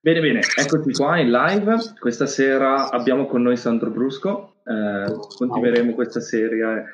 Bene, bene, eccoci qua in live. Questa sera abbiamo con noi Sandro Brusco. Eh, continueremo questa serie.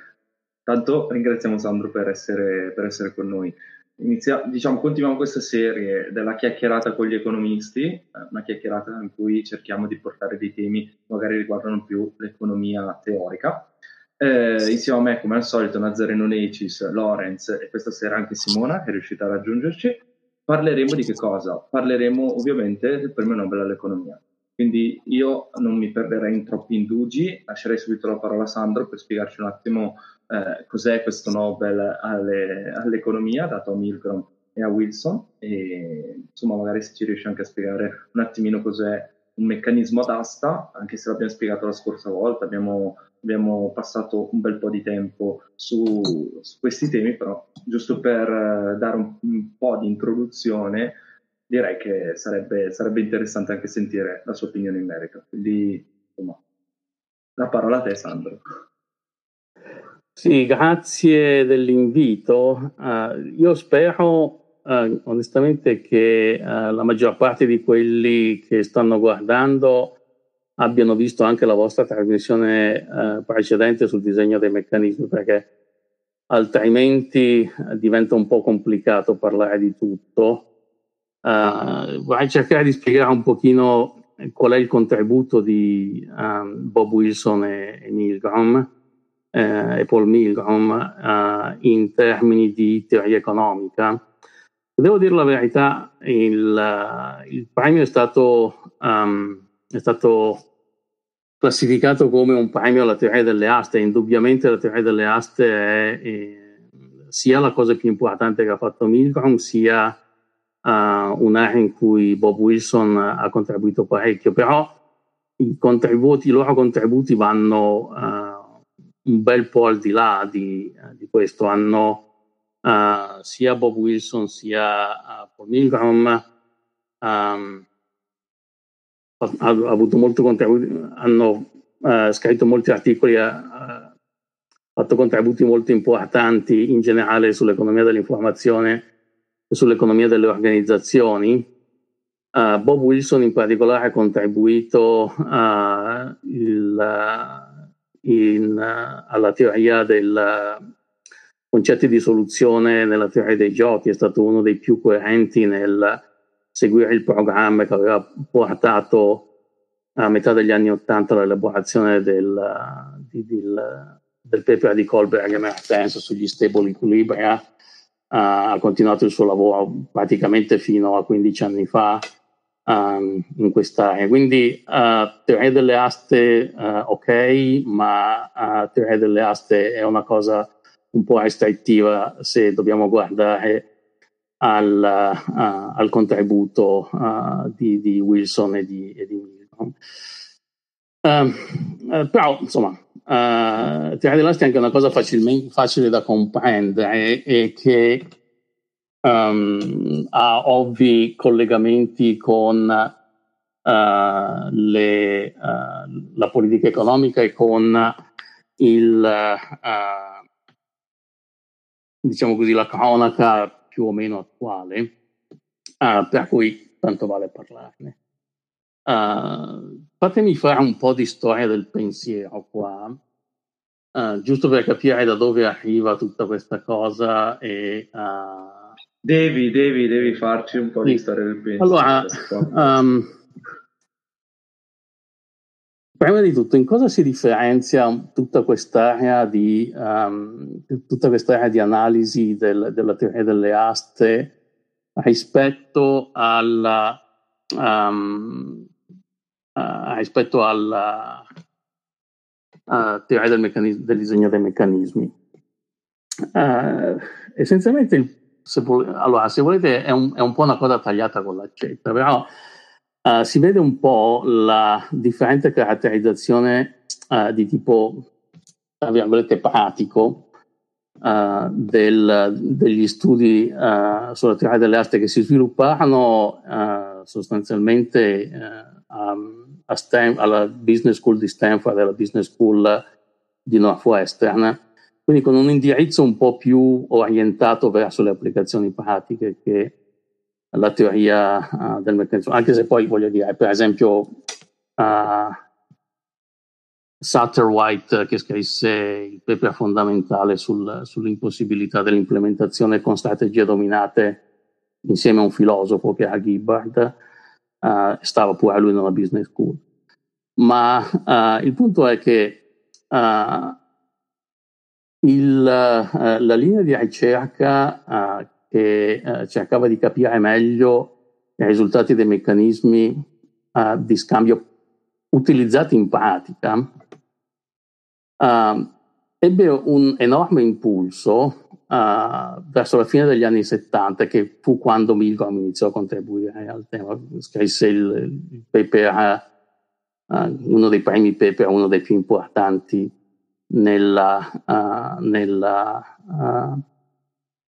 Tanto ringraziamo Sandro per essere, per essere con noi. Inizia, diciamo, continuiamo questa serie della chiacchierata con gli economisti, eh, una chiacchierata in cui cerchiamo di portare dei temi che magari riguardano più l'economia teorica. Eh, insieme a me, come al solito, Nazareno Necis, Lorenz e questa sera anche Simona, che è riuscita a raggiungerci. Parleremo di che cosa? Parleremo ovviamente del premio Nobel all'economia. Quindi io non mi perderei in troppi indugi, lascerei subito la parola a Sandro per spiegarci un attimo eh, cos'è questo Nobel alle, all'economia dato a Milgram e a Wilson e insomma magari se ci riesce anche a spiegare un attimino cos'è un meccanismo ad asta, anche se l'abbiamo spiegato la scorsa volta, abbiamo, abbiamo passato un bel po' di tempo su, su questi temi, però giusto per uh, dare un, un, po' di introduzione, direi che sarebbe, sarebbe, interessante anche sentire la sua opinione in merito. Quindi, insomma, la parola a te, Sandro. Sì, grazie dell'invito. Uh, io spero Uh, onestamente che uh, la maggior parte di quelli che stanno guardando abbiano visto anche la vostra trasmissione uh, precedente sul disegno dei meccanismi, perché altrimenti diventa un po' complicato parlare di tutto. vorrei cercare di spiegare un pochino qual è il contributo di um, Bob Wilson e, e Milgram e Paul Milgram in termini di teoria economica Devo dire la verità, il, il premio è stato, um, è stato, classificato come un premio alla teoria delle aste. Indubbiamente la teoria delle aste è, è sia la cosa più importante che ha fatto Milgram, sia uh, un'area in cui Bob Wilson ha contribuito parecchio, però i, contributi, i loro contributi vanno uh, un bel po' al di là di, di questo. Hanno uh, sia Bob Wilson sia uh, Paul Milgram um, ha, avuto molto contributo, hanno uh, scritto molti articoli, ha fatto contributi molto importanti in generale sull'economia dell'informazione e sull'economia delle organizzazioni. Uh, Bob Wilson in particolare ha contribuito uh, il, in, uh, alla teoria del concetti di soluzione nella teoria dei giochi, è stato uno dei più coerenti nel seguire il programma che aveva portato a metà degli anni Ottanta all'elaborazione del, di, del, del paper di Colberg e Mertens sugli stable equilibria. Uh, ha continuato il suo lavoro praticamente fino a 15 anni fa um, in quest'area. Quindi uh, teoria delle aste uh, ok, ma uh, teoria delle aste è una cosa un po' restrittiva se dobbiamo guardare al, uh, al contributo uh, di, di, Wilson e di, e di Milgram. Uh, però, insomma, uh, tirare l'elastica è anche una cosa facile da comprendere e che um, ha ovvi collegamenti con uh, le, la politica economica e con il diciamo così, la cronaca più o meno attuale, uh, per cui tanto vale parlarne. Uh, fatemi fare un po' di storia del pensiero qua, uh, giusto per capire da dove arriva tutta questa cosa e... devi, devi, devi farci un po' sì. di storia del pensiero. Allora, um, Prima di tutto, in cosa si differenzia tutta quest'area di, um, tutta quest'area di analisi del, della teoria delle aste rispetto alla, um, uh, rispetto alla uh, teoria del, del, disegno dei meccanismi? Uh, essenzialmente, se, vo- allora, se volete, è un, è un, po' una cosa tagliata con l'accetta, però Uh, si vede un po' la differente caratterizzazione uh, di tipo, tra virgolette, pratico uh, del, degli studi sulla teoria delle aste che si svilupparono sostanzialmente um, Stan- alla Business School di Stanford e alla Business School di Northwestern, quindi con un indirizzo un po' più orientato verso le applicazioni pratiche che la teoria uh, del meccanismo, anche se poi voglio dire, per esempio, uh, Satterwhite che scrisse il paper fondamentale sul, sull'impossibilità dell'implementazione con strategie dominate insieme a un filosofo che era Gibbard, uh, stava pure lui nella business school. Ma uh, il punto è che uh, il, la linea di ricerca che cercava di capire meglio i risultati dei meccanismi di scambio utilizzati in pratica ebbe un enorme impulso uh, verso la fine degli anni 70, che fu quando Milgram iniziò a contribuire al tema, scrisse il, il paper, uh, uno dei primi paper, uno dei più importanti nella, uh,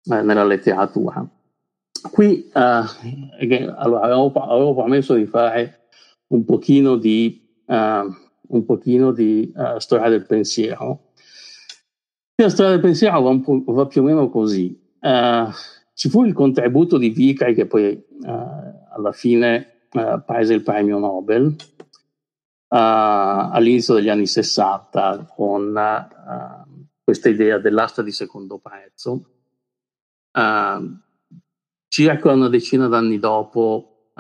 nella, nella letteratura. Qui allora, avevo, avevo, promesso di fare un pochino di, un pochino di storia del pensiero la storia del pensiero va, va più o meno così. Uh, ci fu il contributo di Vicari che poi uh, alla fine uh, prese il premio Nobel all'inizio degli anni 60 con questa idea dell'asta di secondo prezzo. Circa una decina d'anni dopo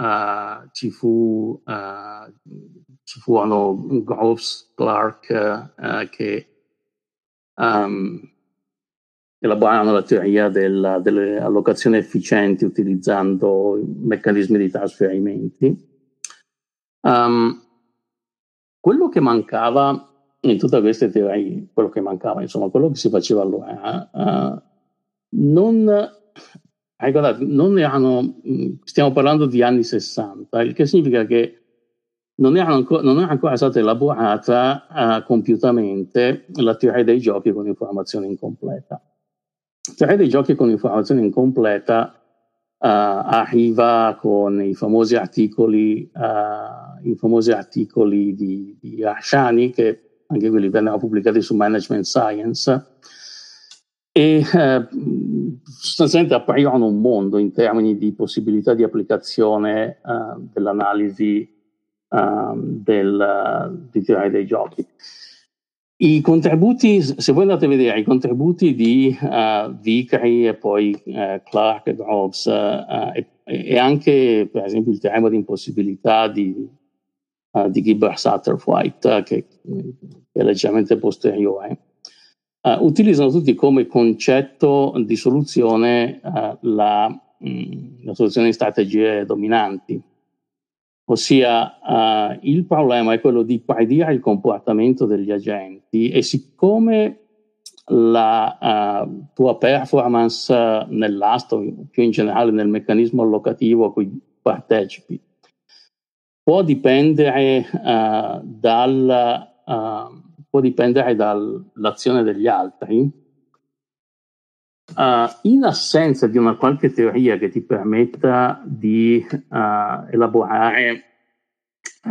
ci, fu, ci furono Groves, Clark che um, elaborano la teoria della, delle allocazioni efficienti utilizzando meccanismi di trasferimenti. Um, quello che mancava in tutte queste teorie, quello che mancava, insomma, quello che si faceva allora, uh, non, guardate, non erano, stiamo parlando di anni 60, il che significa che non ancora, non era ancora stata elaborata uh, compiutamente la teoria dei giochi con informazione incompleta. La teoria dei giochi con informazione incompleta uh, arriva con i famosi articoli, uh, i famosi articoli di, di Arshani, che anche quelli vennero pubblicati su Management Science, e eh, sostanzialmente aprirono un mondo in termini di possibilità di applicazione eh, dell'analisi um, del, di tirare dei giochi. I contributi, se voi andate a vedere i contributi di uh, Vicari e poi uh, Clark e Groves uh, e, e, anche per esempio il teorema di impossibilità di, uh, di Gilbert Satterthwaite che, che, è leggermente posteriore, utilizzano tutti come concetto di soluzione la, mh, mm, la soluzione di strategie dominanti. Ossia, uh, il problema è quello di predire il comportamento degli agenti e siccome la uh, tua performance nell'astro, più in generale nel meccanismo allocativo a cui partecipi, può dipendere, uh, dal, può dipendere dall'azione degli altri, Uh, in assenza di una qualche teoria che ti permetta di uh, elaborare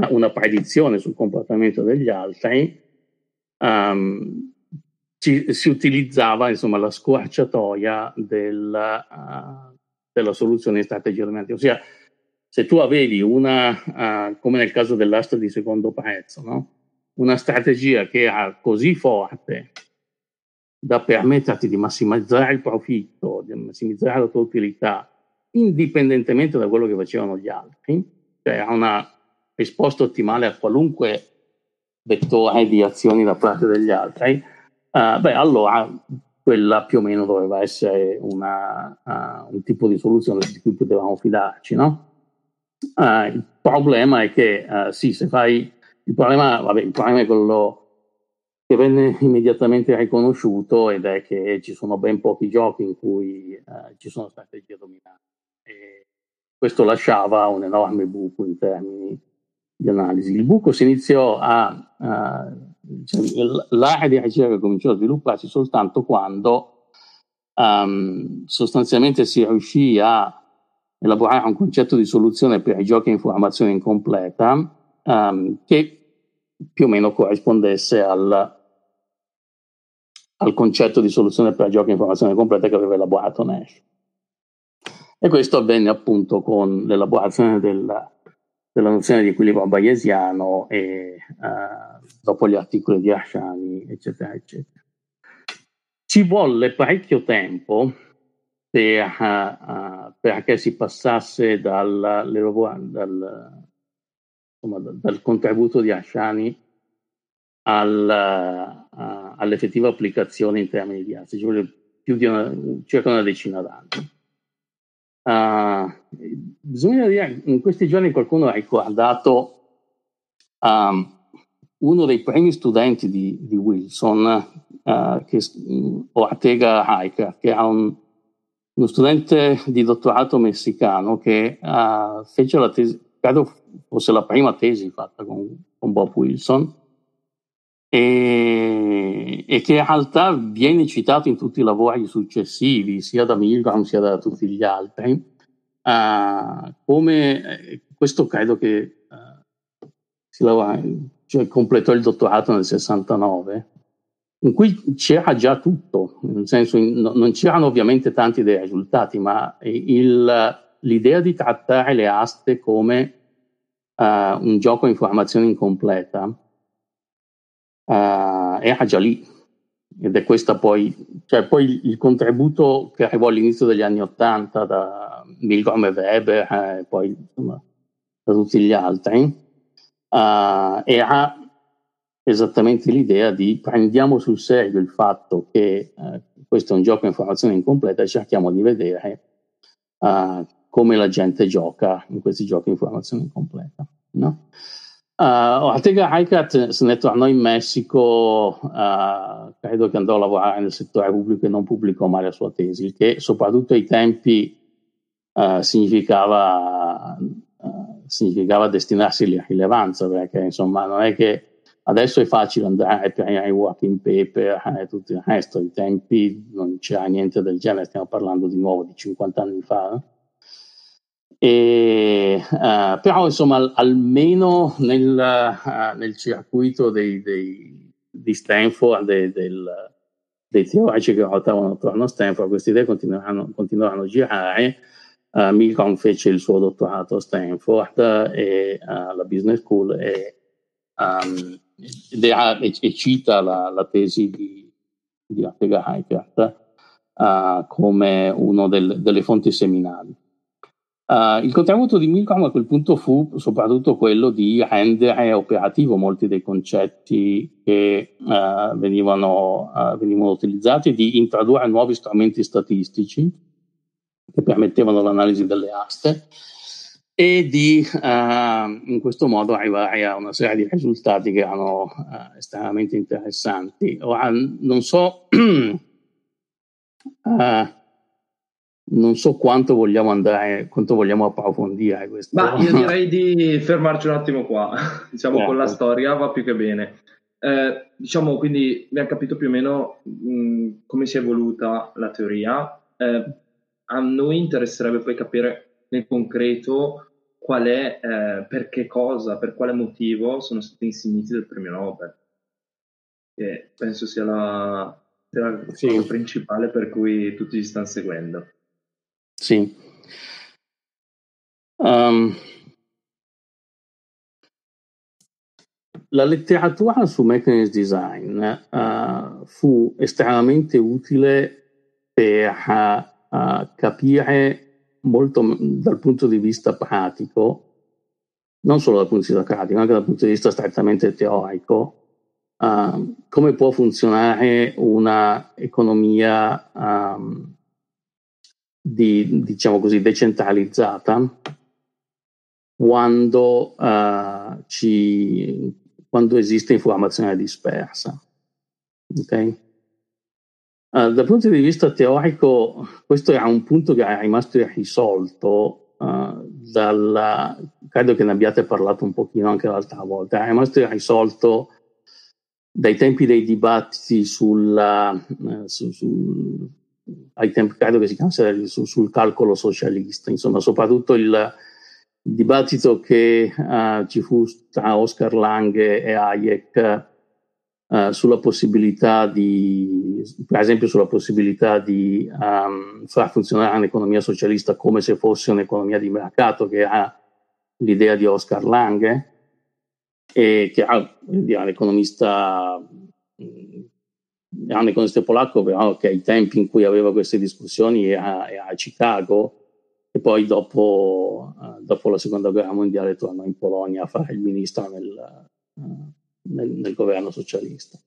una predizione sul comportamento degli altri, um, ci, si utilizzava insomma, la scorciatoia del, uh, della soluzione di strategia dominante. Ossia, se tu avevi una, come nel caso dell'asta di secondo prezzo, no? Una strategia che era così forte da permetterti di massimizzare il profitto, di massimizzare la tua utilità, indipendentemente da quello che facevano gli altri, cioè a una risposta ottimale a qualunque vettore di azioni da parte degli altri, uh, beh, allora quella più o meno doveva essere una, uh, un tipo di soluzione di cui potevamo fidarci, no? Uh, il problema è che, sì, se fai... Il problema, vabbè, il problema è quello che venne immediatamente riconosciuto ed è che ci sono ben pochi giochi in cui eh, ci sono strategie dominanti. E questo lasciava un enorme buco in termini di analisi. Il buco si iniziò a, a diciamo, l'area di ricerca cominciò a svilupparsi soltanto quando um, sostanzialmente si riuscì a elaborare un concetto di soluzione per i giochi a informazione incompleta um, che più o meno corrispondesse al, al concetto di soluzione per giochi a informazione completa che aveva elaborato Nash. E questo avvenne appunto con l'elaborazione della, della nozione di equilibrio bayesiano e uh, dopo gli articoli di Asciani, eccetera, eccetera. Ci volle parecchio tempo per, uh, uh, perché si passasse dal, dal, insomma, dal contributo di Asciani al, all'effettiva applicazione in termini di arte, ci vuole più di una, circa una decina d'anni. Uh, bisogna dire, in questi giorni qualcuno ha ricordato um, uno dei primi studenti di, di Wilson, uh, che, Ortega Haiker, che era un, uno studente di dottorato messicano che uh, fece la tesi, credo fosse la prima tesi fatta con, con Bob Wilson, e, e, che in realtà viene citato in tutti i lavori successivi, sia da Milgram sia da tutti gli altri, uh, come eh, questo credo che uh, si lavora, cioè completò il dottorato nel 69, in cui c'era già tutto, nel senso in, no, non c'erano ovviamente tanti dei risultati, ma il, l'idea di trattare le aste come uh, un gioco a informazione incompleta uh, era già lì. Ed è questa poi, cioè poi il contributo che arrivò all'inizio degli anni Ottanta da Milgram e Weber e eh, poi insomma, da tutti gli altri, uh, era esattamente l'idea di prendiamo sul serio il fatto che uh, questo è un gioco a informazione incompleta e cerchiamo di vedere uh, come la gente gioca in questi giochi a informazione incompleta. No? Uh, Ortega Heikat se ne tornò in Messico, uh, credo che andò a lavorare nel settore pubblico e non pubblicò mai la sua tesi, che soprattutto ai tempi uh, significava, significava, destinarsi all'irrilevanza, perché insomma non è che adesso è facile andare per i working paper e tutto il resto, ai tempi non c'era niente del genere, stiamo parlando di nuovo di 50 anni fa. E, uh, però insomma almeno nel, uh, nel circuito dei, dei, di Stanford dei, del, dei teorici che ruotavano attorno a Stanford queste idee continueranno, continueranno a girare. Uh, Milgram fece il suo dottorato a Stanford e alla Business School e, um, e, e cita la, la, tesi di, di Ortega Heikert come una del, delle fonti seminali Uh, il contributo di Milgram a quel punto fu soprattutto quello di rendere operativo molti dei concetti che uh, venivano, uh, venivano, utilizzati, di introdurre nuovi strumenti statistici che permettevano l'analisi delle aste e di in questo modo arrivare a una serie di risultati che erano estremamente interessanti. Ora, non so non so quanto vogliamo andare, quanto vogliamo approfondire questo. Ma io direi di fermarci un attimo qua, diciamo certo. con la storia va più che bene. Eh, diciamo quindi abbiamo capito più o meno mh, come si è evoluta la teoria. Eh, a noi interesserebbe poi capire nel concreto qual è, eh, per che cosa, per quale motivo sono stati insigniti del premio Nobel. E penso sia la, la sì. cosa principale per cui tutti ci stanno seguendo. Sì. Um, la letteratura su mechanism design uh, fu estremamente utile per uh, capire molto dal punto di vista pratico, non solo dal punto di vista pratico, ma anche dal punto di vista strettamente teorico, uh, come può funzionare una economia um, di, diciamo così, decentralizzata quando, uh, ci, quando esiste informazione dispersa. Okay? Uh, dal punto di vista teorico, questo era un punto che è rimasto irrisolto uh, dalla, credo che ne abbiate parlato un pochino anche l'altra volta, è rimasto irrisolto dai tempi dei dibattiti sulla, su, su, ai tempi credo che si chiamasse su, sul calcolo socialista, insomma soprattutto il, il dibattito che uh, ci fu tra Oscar Lange e Hayek uh, sulla possibilità di, per esempio sulla possibilità di um, far funzionare un'economia socialista come se fosse un'economia di mercato che ha l'idea di Oscar Lange e che dire, l'economista è un economista polacco però che ai tempi in cui aveva queste discussioni era a Chicago e poi dopo, uh, dopo, la seconda guerra mondiale tornò in Polonia a fare il ministro nel, nel, nel governo socialista.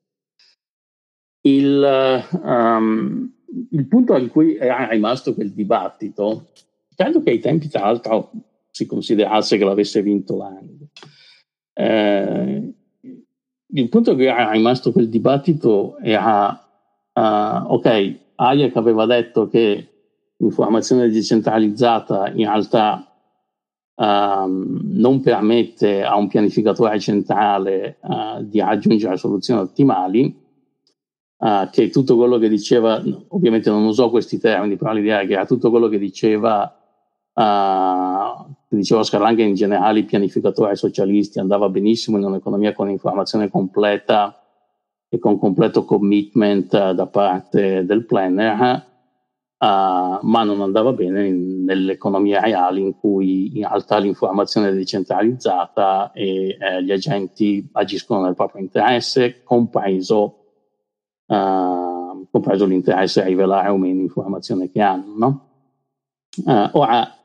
Il, um, il, punto in cui è rimasto quel dibattito, credo che ai tempi tra l'altro si considerasse che l'avesse vinto Lang. Eh, il punto in cui è rimasto quel dibattito era, uh, ok, Hayek aveva detto che l'informazione decentralizzata in realtà um, non permette a un pianificatore centrale uh, di raggiungere soluzioni ottimali, uh, che tutto quello che diceva, ovviamente non usò questi termini, però l'idea è che era tutto quello che diceva, che diceva Oscar in generale, i pianificatori socialisti andava benissimo in un'economia con informazione completa e con completo commitment da parte del planner Uh, ma non andava bene in, nelle economie reali in cui in realtà l'informazione è decentralizzata e eh, gli agenti agiscono nel proprio interesse, compreso, uh, compreso l'interesse a rivelare o meno informazione che hanno. No? Uh, ora,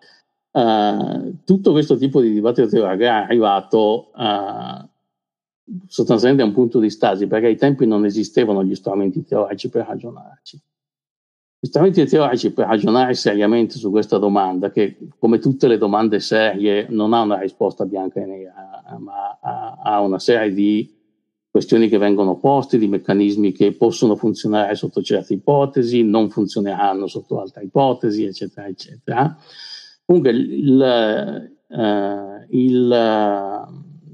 tutto questo tipo di dibattito teorico è arrivato sostanzialmente a un punto di stasi, perché ai tempi non esistevano gli strumenti teorici per ragionarci strumenti teorici per ragionare seriamente su questa domanda, che come tutte le domande serie non ha una risposta bianca e nera, ma ha una serie di questioni che vengono poste, di meccanismi che possono funzionare sotto certe ipotesi, non funzioneranno sotto altre ipotesi, eccetera, eccetera. Comunque, il, uh, il,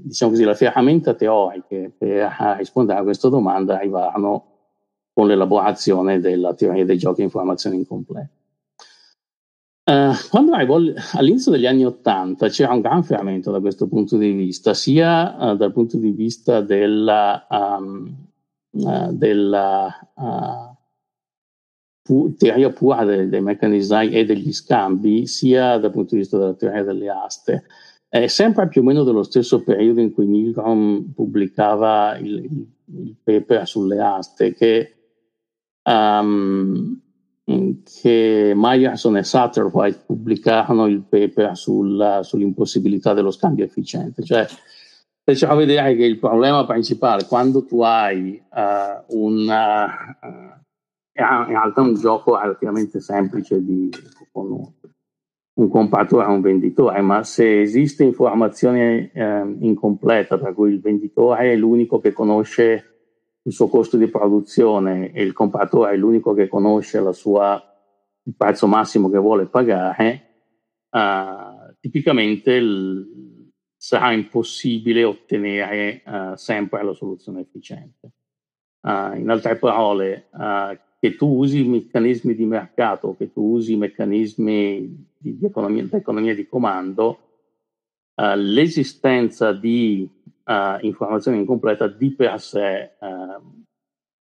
diciamo così, la ferramenta teoriche per rispondere a questa domanda arrivarono con l'elaborazione della teoria dei giochi a informazione incompleta. Uh, quando arrivò all'inizio degli anni Ottanta c'era un gran fermento da questo punto di vista, sia uh, dal punto di vista della, um, uh, della pu- teoria pura dei, dei meccanismi e degli scambi, sia dal punto di vista della teoria delle aste. È sempre più o meno dello stesso periodo in cui Milgram pubblicava il, il, paper sulle aste, che um, che Meyerson e Satterwhite pubblicarono il paper sulla, sull'impossibilità dello scambio efficiente. Cioè, facciamo vedere che il problema principale, quando tu hai uh, una, uh, in realtà un gioco relativamente semplice di, con un compratore e un venditore, ma se esiste informazione eh, incompleta, per cui il venditore è l'unico che conosce il suo costo di produzione e il compratore è l'unico che conosce sua, il prezzo massimo che vuole pagare, uh, tipicamente il, sarà impossibile ottenere uh, sempre la soluzione efficiente. Uh, in altre parole, che tu usi meccanismi di mercato, che tu usi meccanismi di, di economia, di economia di comando, l'esistenza di uh, informazione incompleta di per sé uh,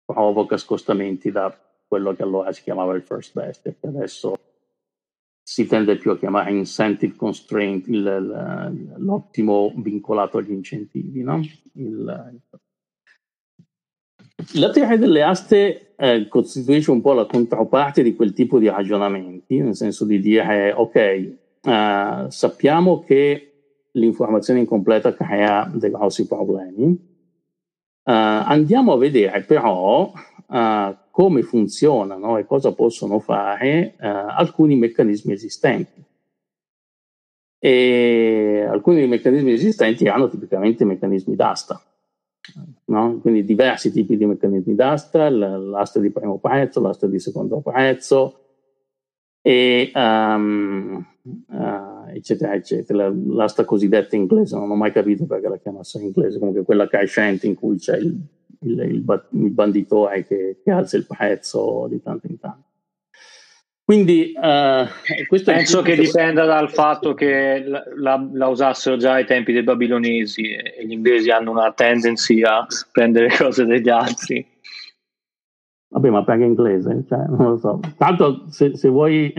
provoca scostamenti da quello che allora si chiamava il first best e che adesso si tende più a chiamare incentive constraint, il, l'ottimo vincolato agli incentivi. No? Il, la teoria delle aste eh, costituisce un po' la controparte di quel tipo di ragionamenti, nel senso di dire, ok, uh, sappiamo che l'informazione incompleta crea dei grossi problemi. Uh, andiamo a vedere però uh, come funzionano e cosa possono fare uh, alcuni meccanismi esistenti. E alcuni dei meccanismi esistenti hanno tipicamente meccanismi d'asta, no? quindi diversi tipi di meccanismi d'asta, l'asta di primo prezzo, l'asta di secondo prezzo, e um, uh, eccetera eccetera l'asta cosiddetta inglese non ho mai capito perché la chiamassero inglese comunque quella crescente in cui c'è il, il, il, il banditore che, che, alza il prezzo di tanto in tanto Quindi uh, penso che dipenda dal fatto che la, la, la, usassero già ai tempi dei babilonesi e gli inglesi hanno una tendency a prendere cose degli altri. Vabbè, ma perché inglese? Cioè, non lo so. Tanto se, se vuoi,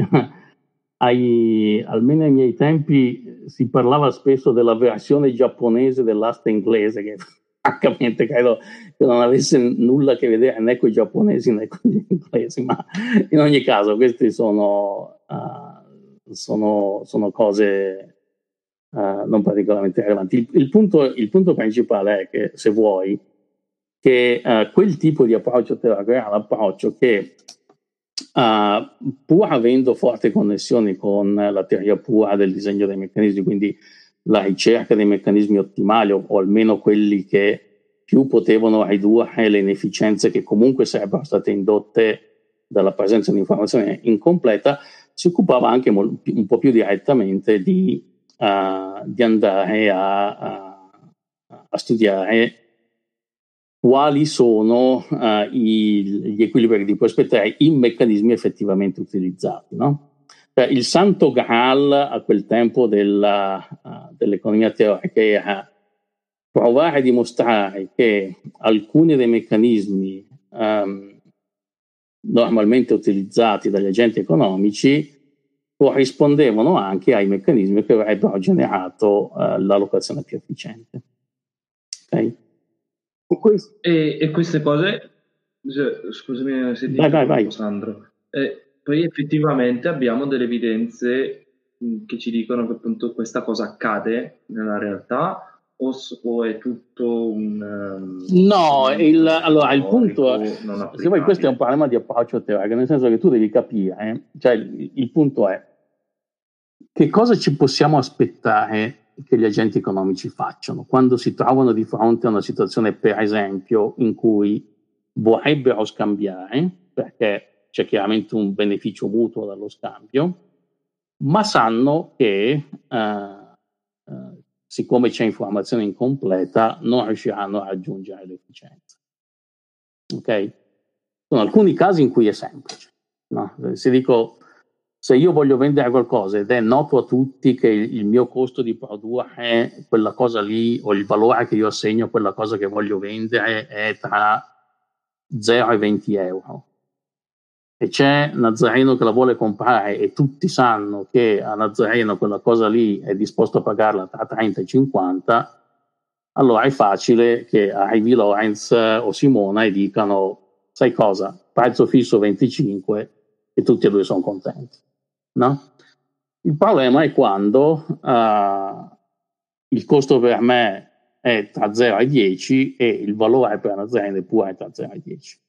ai, almeno ai miei tempi si parlava spesso della versione giapponese dell'asta inglese, che francamente credo che non avesse nulla a che vedere né con i giapponesi né con gli inglesi, ma in ogni caso queste sono, uh, sono, sono cose uh, non particolarmente rilevanti. Il, il, punto, il, punto, principale è che, se vuoi, che uh, quel tipo di approccio teorico è un approccio che pur avendo forti connessioni con la teoria pura del disegno dei meccanismi, quindi la ricerca dei meccanismi ottimali o, o almeno quelli che più potevano ridurre le inefficienze che comunque sarebbero state indotte dalla presenza di informazione incompleta, si occupava anche mol- un po' più direttamente di, uh, di andare a, a, a, studiare quali sono uh, i, gli equilibri di prospettive in meccanismi effettivamente utilizzati. No? Cioè, il santo graal a quel tempo della, uh, dell'economia teorica era provare a dimostrare che alcuni dei meccanismi um, normalmente utilizzati dagli agenti economici corrispondevano anche ai meccanismi che avrebbero generato uh, l'allocazione più efficiente. Okay? E, e, queste cose, scusami se ti vai, vai, vai. Sandro, eh, poi effettivamente abbiamo delle evidenze che ci dicono che appunto questa cosa accade nella realtà o, o è tutto un... Um, no, un il, allora il punto è, se vuoi questo è un problema di approccio teorico, nel senso che tu devi capire, eh? cioè il, il punto è che cosa ci possiamo aspettare che gli agenti economici facciano quando si trovano di fronte a una situazione, per esempio, in cui vorrebbero scambiare, perché c'è chiaramente un beneficio mutuo dallo scambio, ma sanno che uh, uh, siccome c'è informazione incompleta non riusciranno a raggiungere l'efficienza. Ok? Sono alcuni casi in cui è semplice. No? Se dico, se io voglio vendere qualcosa ed è noto a tutti che il mio costo di produrre quella cosa lì o il valore che io assegno a quella cosa che voglio vendere è tra 0 e 20 euro e c'è Nazareno che la vuole comprare e tutti sanno che a Nazareno quella cosa lì è disposto a pagarla tra 30 e 50, allora è facile che arrivi Lorenz o Simona e dicano, sai cosa, prezzo fisso 25 e tutti e due sono contenti. No? Il problema è quando uh, il costo per me è tra 0 e 10 e il valore per Nazareno è pure tra 0 e 10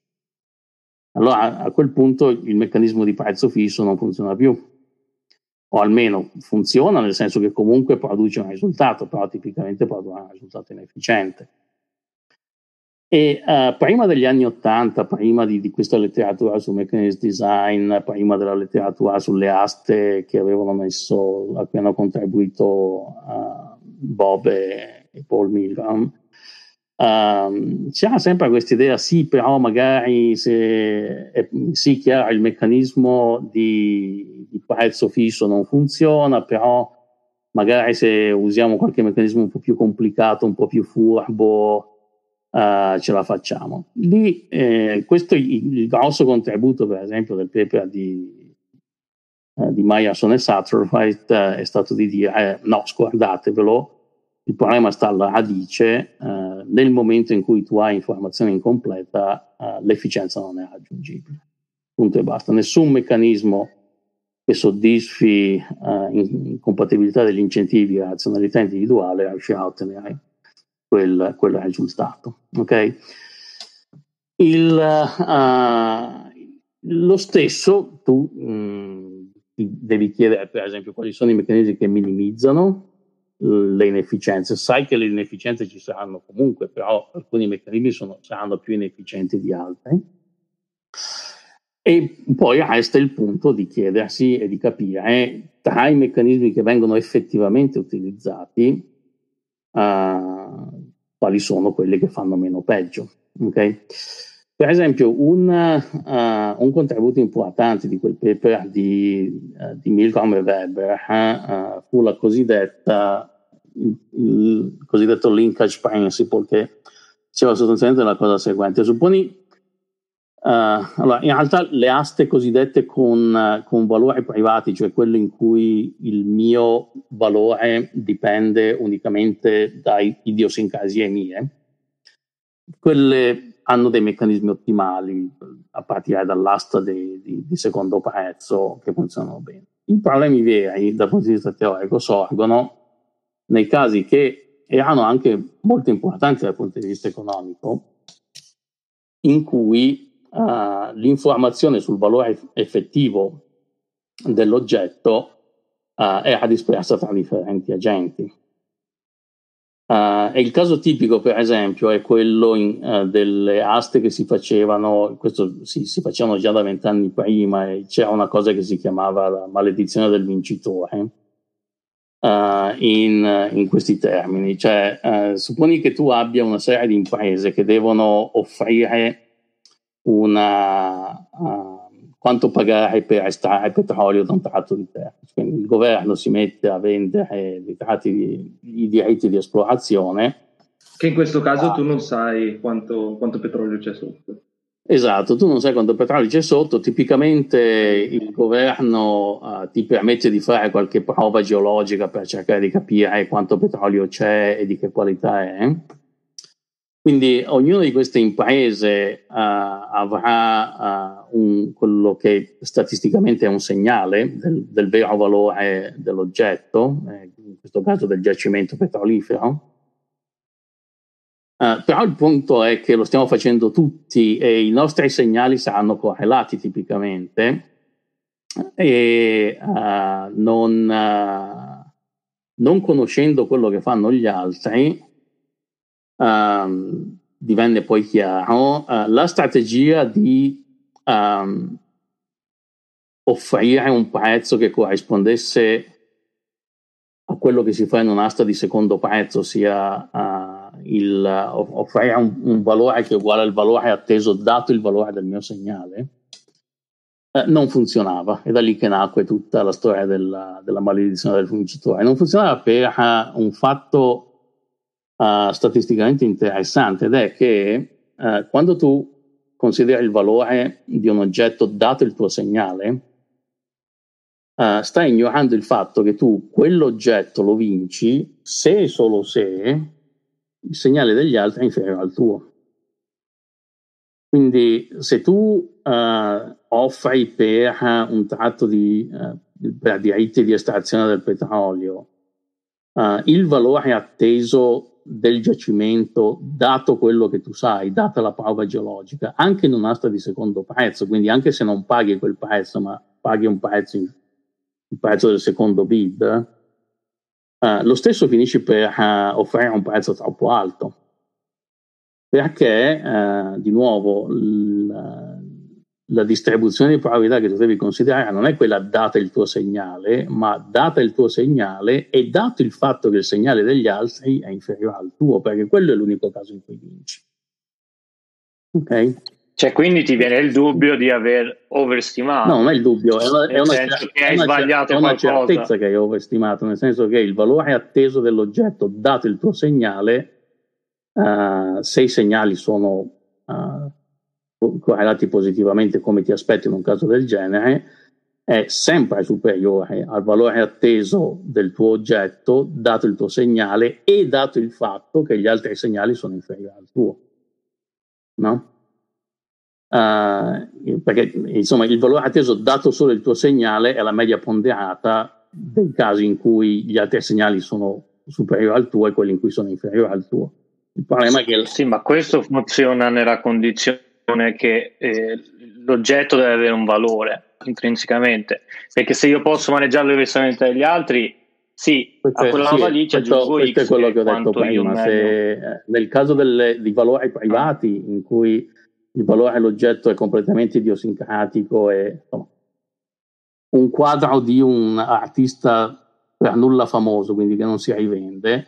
allora a quel punto il meccanismo di prezzo fisso non funziona più. O almeno funziona nel senso che comunque produce un risultato, però tipicamente produrrà un risultato inefficiente. E uh, prima degli anni Ottanta, prima di, di, questa letteratura su mechanism design, prima della letteratura sulle aste che avevano messo, a cui hanno contribuito uh, Bob e, e Paul Milgram, Um, c'era sempre questa idea, sì, però magari se è, sì, chiaro, il meccanismo di, di, prezzo fisso non funziona, però magari se usiamo qualche meccanismo un po' più complicato, un po' più furbo, uh, ce la facciamo. Lì, eh, questo è il, il, grosso contributo, per esempio, del paper di, uh, di Meyerson e Satterwhite uh, è stato di dire, no, scordatevelo, il problema sta alla radice, eh, nel momento in cui tu hai informazione incompleta, eh, l'efficienza non è raggiungibile. Punto e basta. Nessun meccanismo che soddisfi eh, compatibilità degli incentivi e razionalità individuale riuscirà a ottenere quel, quel risultato. Okay? Il, uh, lo stesso tu mh, mm, devi chiedere, per esempio, quali sono i meccanismi che minimizzano le inefficienze. Sai che le inefficienze ci saranno comunque, però alcuni meccanismi sono, saranno più inefficienti di altri. E poi resta il punto di chiedersi e di capire eh, tra i meccanismi che vengono effettivamente utilizzati uh, quali sono quelli che fanno meno peggio. Okay? Per esempio, un, uh, un, contributo importante di quel paper di, uh, di Milgram e Weber uh, fu la cosiddetta, il, il, cosiddetto linkage principle, che diceva sostanzialmente la cosa seguente. Supponi, allora, in realtà le aste cosiddette con, con valori privati, cioè quelle in cui il mio valore dipende unicamente da idiosincrasie mie, quelle hanno dei meccanismi ottimali a partire dall'asta di, di, di secondo prezzo che funzionano bene. I problemi veri dal punto di vista teorico sorgono nei casi che erano anche molto importanti dal punto di vista economico, in cui uh, l'informazione sul valore effettivo dell'oggetto uh, era dispersa tra differenti agenti. Uh, e il caso tipico, per esempio, è quello in, uh, delle aste che si facevano, questo si, si facevano già da vent'anni prima, e c'era una cosa che si chiamava la maledizione del vincitore, uh, in, in, questi termini. Cioè, supponi che tu abbia una serie di imprese che devono offrire una quanto pagare per estrarre petrolio da un tratto di terra. Quindi il governo si mette a vendere i, di, i diritti di esplorazione. Che in questo caso ah. tu non sai quanto, quanto petrolio c'è sotto. Esatto, tu non sai quanto petrolio c'è sotto, tipicamente il governo uh, ti permette di fare qualche prova geologica per cercare di capire quanto petrolio c'è e di che qualità è. Quindi ognuna di queste imprese uh, avrà uh, un, quello che statisticamente è un segnale del, del vero valore dell'oggetto, eh, in questo caso del giacimento petrolifero. Uh, però il punto è che lo stiamo facendo tutti e i nostri segnali saranno correlati tipicamente e non, non conoscendo quello che fanno gli altri, um, divenne poi chiaro uh, la strategia di um, offrire un prezzo che corrispondesse a quello che si fa in un'asta di secondo prezzo, ossia uh, il, uh, offrire un, un, valore che è uguale al valore atteso dato il valore del mio segnale, uh, non funzionava. È da lì che nacque tutta la storia della, della maledizione del vincitore. Non funzionava per un fatto uh, statisticamente interessante ed è che uh, quando tu consideri il valore di un oggetto dato il tuo segnale, uh, stai ignorando il fatto che tu quell'oggetto lo vinci se e solo se il segnale degli altri è inferiore al tuo. Quindi se tu offri per un tratto di per diritti di estrazione del petrolio il valore atteso del giacimento, dato quello che tu sai, data la prova geologica, anche in un'asta di secondo prezzo, quindi anche se non paghi quel prezzo, ma paghi un prezzo, il prezzo del secondo bid, uh, lo stesso finisci per uh, offrire un prezzo troppo alto. Perché, uh, di nuovo, l- la distribuzione di probabilità che tu devi considerare non è quella data il tuo segnale, ma data il tuo segnale e dato il fatto che il segnale degli altri è inferiore al tuo, perché quello è l'unico caso in cui vinci. Ok? Cioè, quindi ti viene il dubbio di aver overstimato. No, non è il dubbio, è una, è una, che hai sbagliato è una certezza che hai overstimato, nel senso che il valore atteso dell'oggetto, dato il tuo segnale, uh, se i segnali sono uh, correlati positivamente come ti aspetti in un caso del genere, è sempre superiore al valore atteso del tuo oggetto, dato il tuo segnale e dato il fatto che gli altri segnali sono inferiori al tuo. No? Uh, perché insomma il valore atteso dato solo il tuo segnale è la media ponderata dei casi in cui gli altri segnali sono superiori al tuo e quelli in cui sono inferiori al tuo. Il problema è che... Sì, ma questo funziona nella condizione che eh, l'oggetto deve avere un valore intrinsecamente, perché se io posso maneggiarlo diversamente dagli altri, sì, questo a quella roba lì ci aggiungo questo, questo è quello che ho detto prima, se, eh, nel caso delle, di valori privati in cui il valore dell'oggetto è completamente idiosincratico e insomma, un quadro di un artista per nulla famoso, quindi che non si rivende,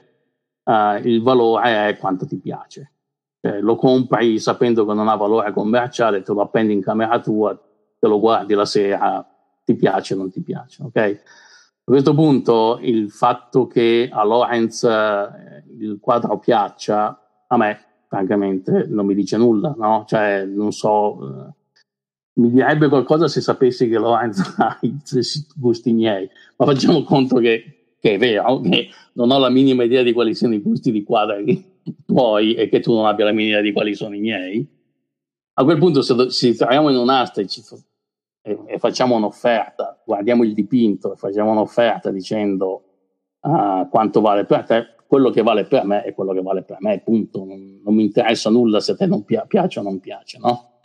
uh, il valore è quanto ti piace Cioè, lo compri sapendo che non ha valore commerciale, te lo appendi in camera tua, te lo guardi la sera, ti piace o non ti piace, ok? A questo punto il fatto che a Lorenz eh, il quadro piaccia, a me francamente non mi dice nulla, no? Cioè, non so, eh, mi direbbe qualcosa se sapessi che Lorenz ha i gusti miei, ma facciamo conto che, che, è vero, che non ho la minima idea di quali siano i gusti di quadri tuoi e che tu non abbia la minima di quali sono i miei. A quel punto se, se troviamo in un'asta e, ci, e, e, facciamo un'offerta, guardiamo il dipinto e facciamo un'offerta dicendo uh, quanto vale per te, quello che vale per me è quello che vale per me, punto. Non, non mi interessa nulla se a te non pi- piace o non piace, no?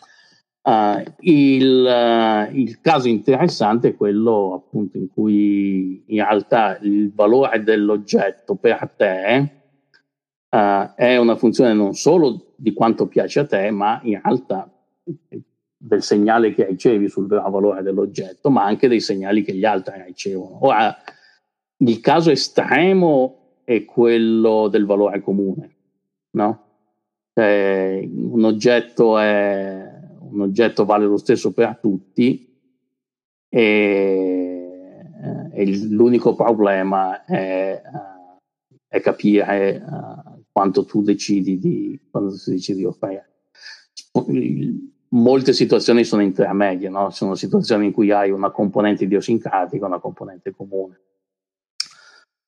Uh, il, uh, il, caso interessante è quello appunto in cui in realtà il valore dell'oggetto per te uh, è una funzione non solo di quanto piace a te, ma in realtà del segnale che ricevi sul valore dell'oggetto, ma anche dei segnali che gli altri ricevono. Ora, il caso estremo è quello del valore comune, no? Cioè, un oggetto è un oggetto vale lo stesso per tutti e, e l'unico problema è, è capire uh, quanto tu decidi di, quando tu decidi di offrire. Molte situazioni sono intermedie, no? sono situazioni in cui hai una componente idiosincratica e una componente comune.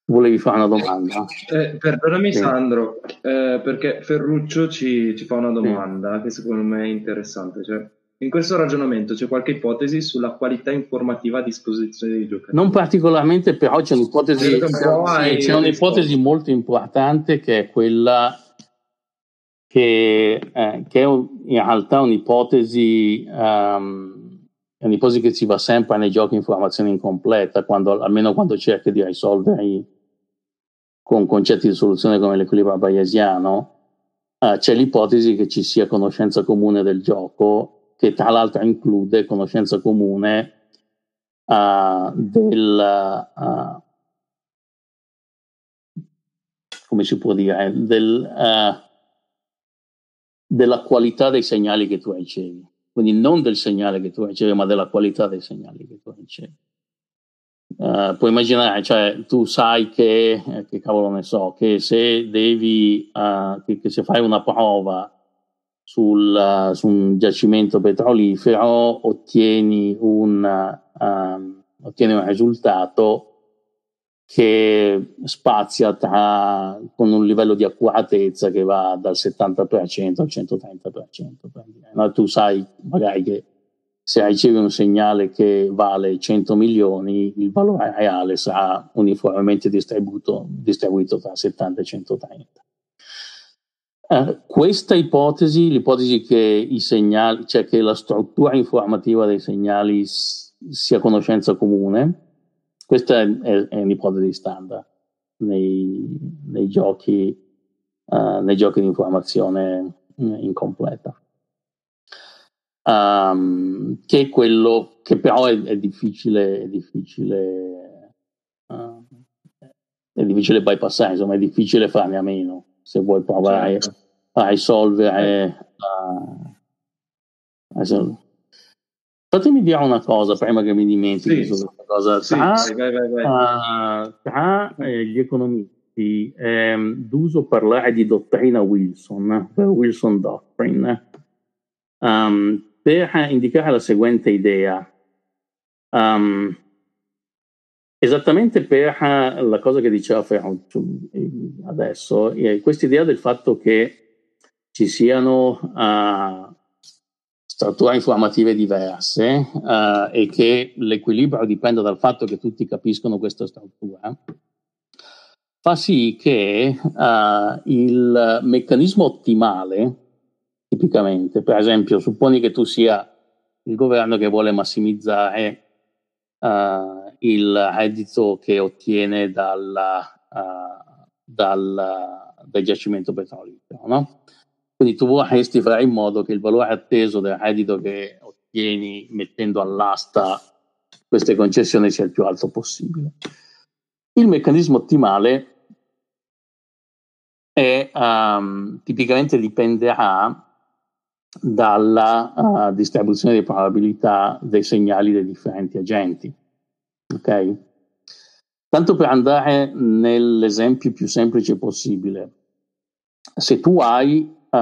Volevi fare una domanda? Eh, perdonami sì. Sandro, eh, perché Ferruccio ci, ci, fa una domanda sì. che secondo me è interessante. Cioè, in questo ragionamento c'è qualche ipotesi sulla qualità informativa a disposizione dei giocatori? Non particolarmente, però c'è un'ipotesi, c'è, c'è un'ipotesi molto importante che è quella che, eh, che è un, in realtà un'ipotesi, um, è un'ipotesi che si va sempre nei giochi informazione incompleta, quando, almeno quando cerchi di risolvere con concetti di soluzione come l'equilibrio bayesiano, uh, c'è l'ipotesi che ci sia conoscenza comune del gioco, che tra l'altro include conoscenza comune uh, del, uh, come si può dire, del, della qualità dei segnali che tu ricevi. Quindi non del segnale che tu ricevi, ma della qualità dei segnali che tu ricevi. Uh, puoi immaginare, cioè tu sai che, eh, che cavolo ne so, che se devi, uh, che, che, se fai una prova sul, su un giacimento petrolifero ottieni un, ottieni un risultato che spazia tra, con un livello di accuratezza che va dal 70% al 130%. No? Tu sai magari che se ricevi un segnale che vale 100 milioni, il valore reale sarà uniformemente distribuito, distribuito tra 70 e 130. Eh, questa ipotesi, l'ipotesi che segnali, cioè che la struttura informativa dei segnali sia conoscenza comune, questa è, è, è un'ipotesi standard nei, nei, giochi, uh, nei giochi di informazione incompleta. Um, che è quello che però è, è difficile, difficile, uh, è difficile bypassare, insomma è difficile farne a meno se vuoi provare certo. a risolvere. Uh, Fatemi dire una cosa prima che mi dimentichi sì. su questa cosa. Tra, sì, vai, vai, vai. Uh, tra eh, gli economisti è ehm, d'uso parlare di dottrina Wilson, Wilson Doctrine, um, per indicare la seguente idea. Um, esattamente per la cosa che diceva Ferruccio adesso, questa idea del fatto che ci siano uh, strutture informative diverse uh, e che l'equilibrio dipenda dal fatto che tutti capiscono questa struttura, fa sì che uh, il meccanismo ottimale tipicamente. Per esempio, supponi che tu sia il governo che vuole massimizzare il reddito che ottiene dalla, uh, dal, dal, giacimento petrolifero, no? Quindi tu vorresti fare in modo che il valore atteso del reddito che ottieni mettendo all'asta queste concessioni sia il più alto possibile. Il meccanismo ottimale e um, tipicamente dipenderà dalla uh, distribuzione di probabilità dei segnali dei differenti agenti. Ok? Tanto per andare nell'esempio più semplice possibile, se tu hai, uh,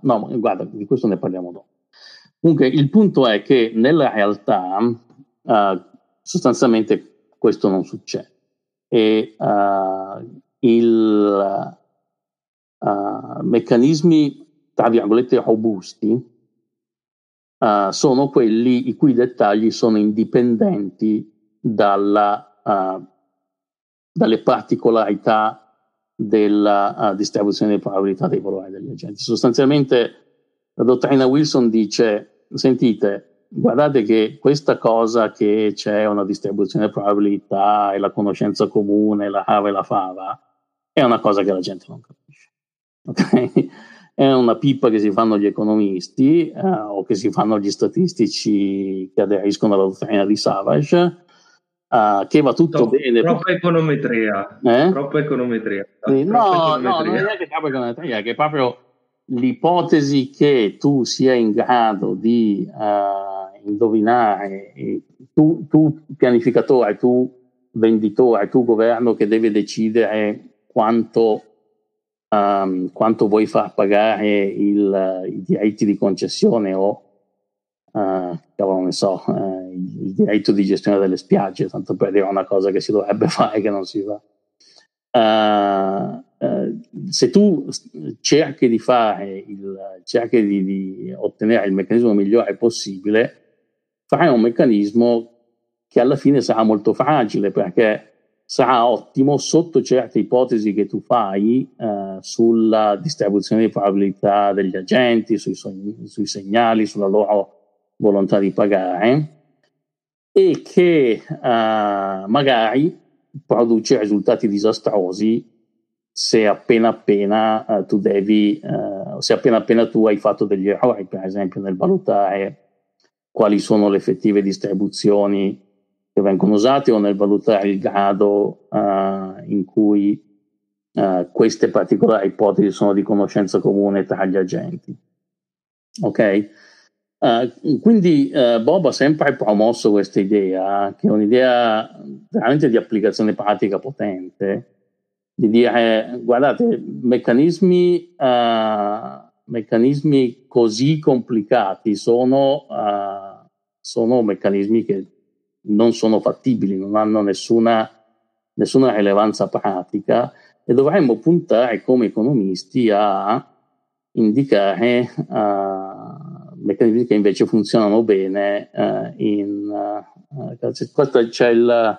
no, guarda, di questo ne parliamo dopo. Comunque, il punto è che nella realtà uh, sostanzialmente questo non succede e uh, i meccanismi tra virgolette robusti sono quelli i cui dettagli sono indipendenti dalla, uh, dalle particolarità della uh, distribuzione di probabilità dei valori degli agenti. Sostanzialmente la dottrina Wilson dice, sentite, guardate che questa cosa che c'è una distribuzione di probabilità e la conoscenza comune, la hava e la fava, è una cosa che la gente non capisce. Okay? è una pippa che si fanno gli economisti eh, o che si fanno gli statistici che aderiscono alla dottrina di Savage, eh, che va tutto Troppo, bene. Troppa econometria. Eh? Troppa econometria. Sì, troppa no, econometria. no, non è che troppa econometria, è che proprio l'ipotesi che tu sia in grado di uh, indovinare, tu, tu pianificatore, tu venditore, tu governo che deve decidere quanto um, quanto vuoi far pagare il, i diritti di concessione o uh, cavolo ne so, uh, il diritto di gestione delle spiagge, tanto per dire una cosa che si dovrebbe fare che non si fa. Uh, se tu cerchi di fare il, cerchi di, di ottenere il meccanismo migliore possibile, farai un meccanismo che alla fine sarà molto fragile perché sarà ottimo sotto certe ipotesi che tu fai eh, sulla distribuzione di probabilità degli agenti, sui, sui, segnali, sulla loro volontà di pagare e che eh, magari produce risultati disastrosi se appena appena eh, tu devi, eh, se appena appena tu hai fatto degli errori, per esempio nel valutare quali sono le effettive distribuzioni che vengono usati o nel valutare il grado uh, in cui uh, queste particolari ipotesi sono di conoscenza comune tra gli agenti. Ok? Uh, quindi Bob ha sempre promosso questa idea, che è un'idea veramente di applicazione pratica potente, di dire, guardate, meccanismi, meccanismi così complicati sono, sono meccanismi che non sono fattibili, non hanno nessuna, nessuna rilevanza pratica e dovremmo puntare come economisti a indicare uh, meccanismi che invece funzionano bene uh, in uh, questo c'è, il,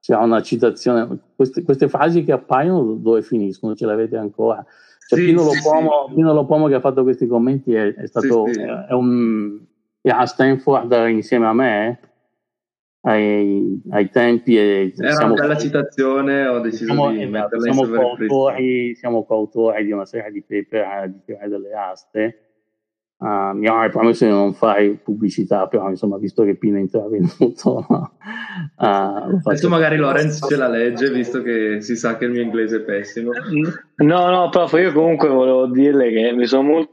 c'è una citazione queste, queste, frasi che appaiono dove finiscono ce l'avete ancora cioè, sì, Pino, sì, Lopomo, sì. Pino Lopomo che ha fatto questi commenti è, è stato è, un, è a Stanford insieme a me ai, ai tempi. E Era siamo, una bella citazione, ho deciso siamo, di esatto, siamo coautori, siamo coautori di una serie di paper di teoria delle aste. Uh, mi avevo promesso di non fare pubblicità, però insomma, visto che Pino è intervenuto, uh, adesso magari Lorenz ce la legge, visto che si sa che il mio inglese è pessimo. No, no, prof, io comunque volevo dirle che mi sono molto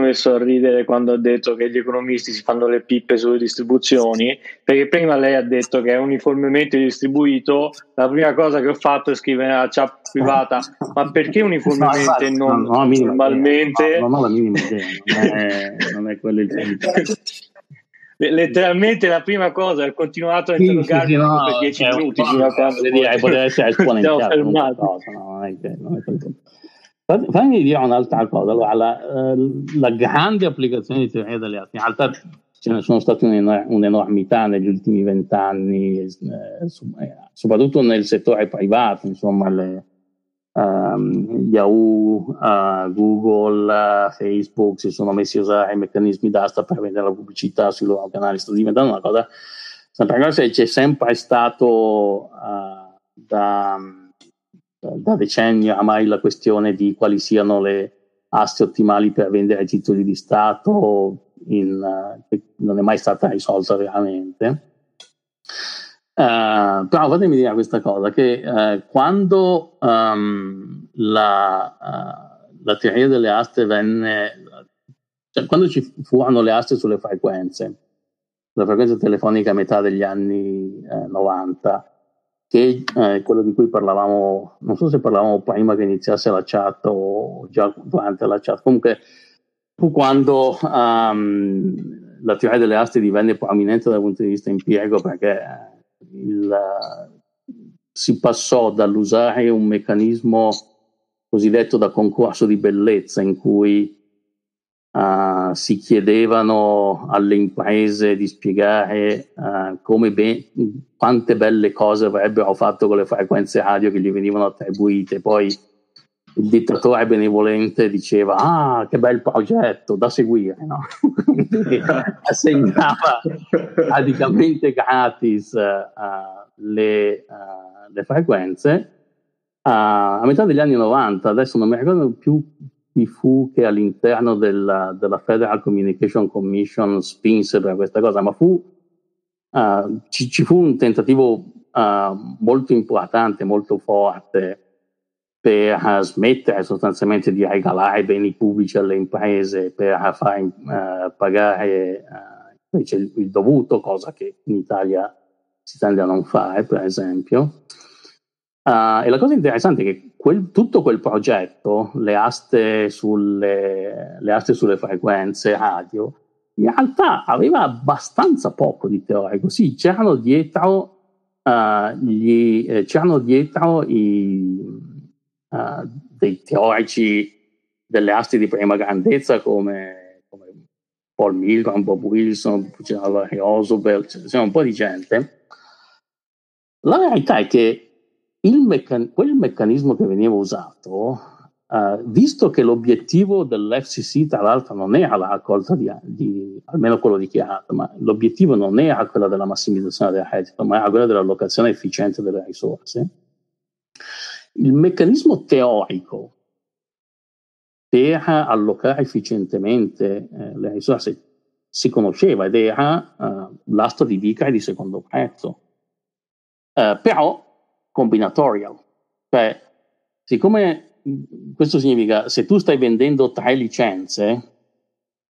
messo a ridere quando ha detto che gli economisti si fanno le pippe sulle distribuzioni, perché prima lei ha detto che è uniformemente distribuito, la prima cosa che ho fatto è scrivere nella chat privata, ma perché uniformemente no, non no, no, normalmente? No, non ho la minima idea, non è, non è quello il punto. letteralmente la prima cosa ho continuato a interrogarmi sì, sì, no, per dieci minuti fino a quando poteva essere esponenziale no, non è, non è Fammi dire un'altra cosa. Allora, la, eh, la, grande applicazione di teoria delle arti, in realtà ce ne sono state un'enormità negli ultimi vent'anni, eh, eh, soprattutto nel settore privato, insomma, le, um, Yahoo, uh, Google, uh, Facebook si sono messi a usare i meccanismi d'asta per vendere la pubblicità sui loro canali. Sta diventando una cosa sempre c'è sempre stato uh, da da decenni ormai la questione di quali siano le aste ottimali per vendere titoli di Stato in, uh, non è mai stata risolta veramente. Uh, però fatemi dire questa cosa, che uh, quando um, la, uh, la, teoria delle aste venne, cioè quando ci furono le aste sulle frequenze, la frequenza telefonica a metà degli anni 90, che è quello di cui parlavamo, non so se parlavamo prima che iniziasse la chat o già durante la chat, comunque fu quando um, la teoria delle aste divenne prominente dal punto di vista impiego perché il, si passò dall'usare un meccanismo cosiddetto da concorso di bellezza in cui uh, si chiedevano alle imprese di spiegare uh, come be- quante belle cose avrebbero fatto con le frequenze radio che gli venivano attribuite. Poi il dittatore benevolente diceva ah che bel progetto da seguire no? assegnava praticamente gratis uh, le, le, frequenze uh, a metà degli anni 90 adesso non mi ricordo più chi fu che all'interno della, della Federal Communication Commission spinse per questa cosa ma fu ci, ci, fu un tentativo molto importante molto forte per smettere sostanzialmente di regalare beni pubblici alle imprese, per far uh, pagare uh, invece il, il, dovuto, cosa che in Italia si tende a non fare, per esempio. Uh, e la cosa interessante è che quel, tutto quel progetto, le aste, sulle, le aste sulle frequenze radio, in realtà aveva abbastanza poco di teorico. Sì, c'erano dietro, gli, eh, c'erano dietro i uh, dei teorici delle aste di prima grandezza come, come Paul Milgram, Bob Wilson, Roosevelt, c'è un po' di gente. La verità è che meccan- quel meccanismo che veniva usato, uh, visto che l'obiettivo dell'FCC tra l'altro non era la raccolta di, di, almeno quello dichiarato, ma l'obiettivo non era quello della massimizzazione del reddito, ma era quello dell'allocazione efficiente delle risorse, il meccanismo teorico per allocare efficientemente eh, le risorse si conosceva ed era uh, l'asta di dica di secondo prezzo, uh, però combinatorial. Cioè, siccome questo significa se tu stai vendendo tre licenze,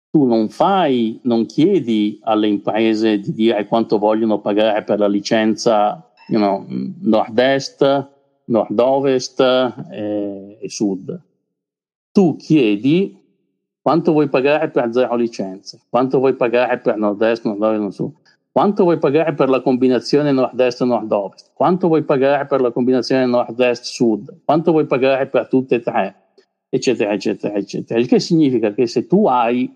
tu non fai, non chiedi alle imprese di dire quanto vogliono pagare per la licenza you know, nord-est, nord-ovest e, e sud. Tu chiedi quanto vuoi pagare per zero licenze, quanto vuoi pagare per nord-est, nord-ovest, nord-sud, quanto vuoi pagare per la combinazione nord-est, nord-ovest, quanto vuoi pagare per la combinazione nord-est, sud, quanto vuoi pagare per tutte e tre, eccetera, eccetera, eccetera. Il che significa che se tu hai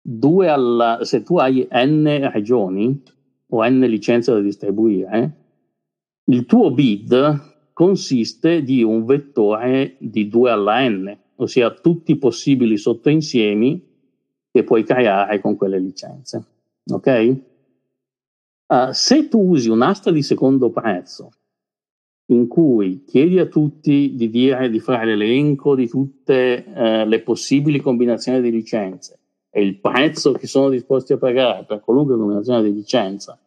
due alla, se tu hai n regioni o n licenze da distribuire, il tuo bid consiste di un vettore di 2 alla n, ossia tutti i possibili sottoinsiemi che puoi creare con quelle licenze. Ok? Uh, se tu usi un'asta di secondo prezzo in cui chiedi a tutti di dire di fare l'elenco di tutte uh, le possibili combinazioni di licenze e il prezzo che sono disposti a pagare per qualunque combinazione di licenza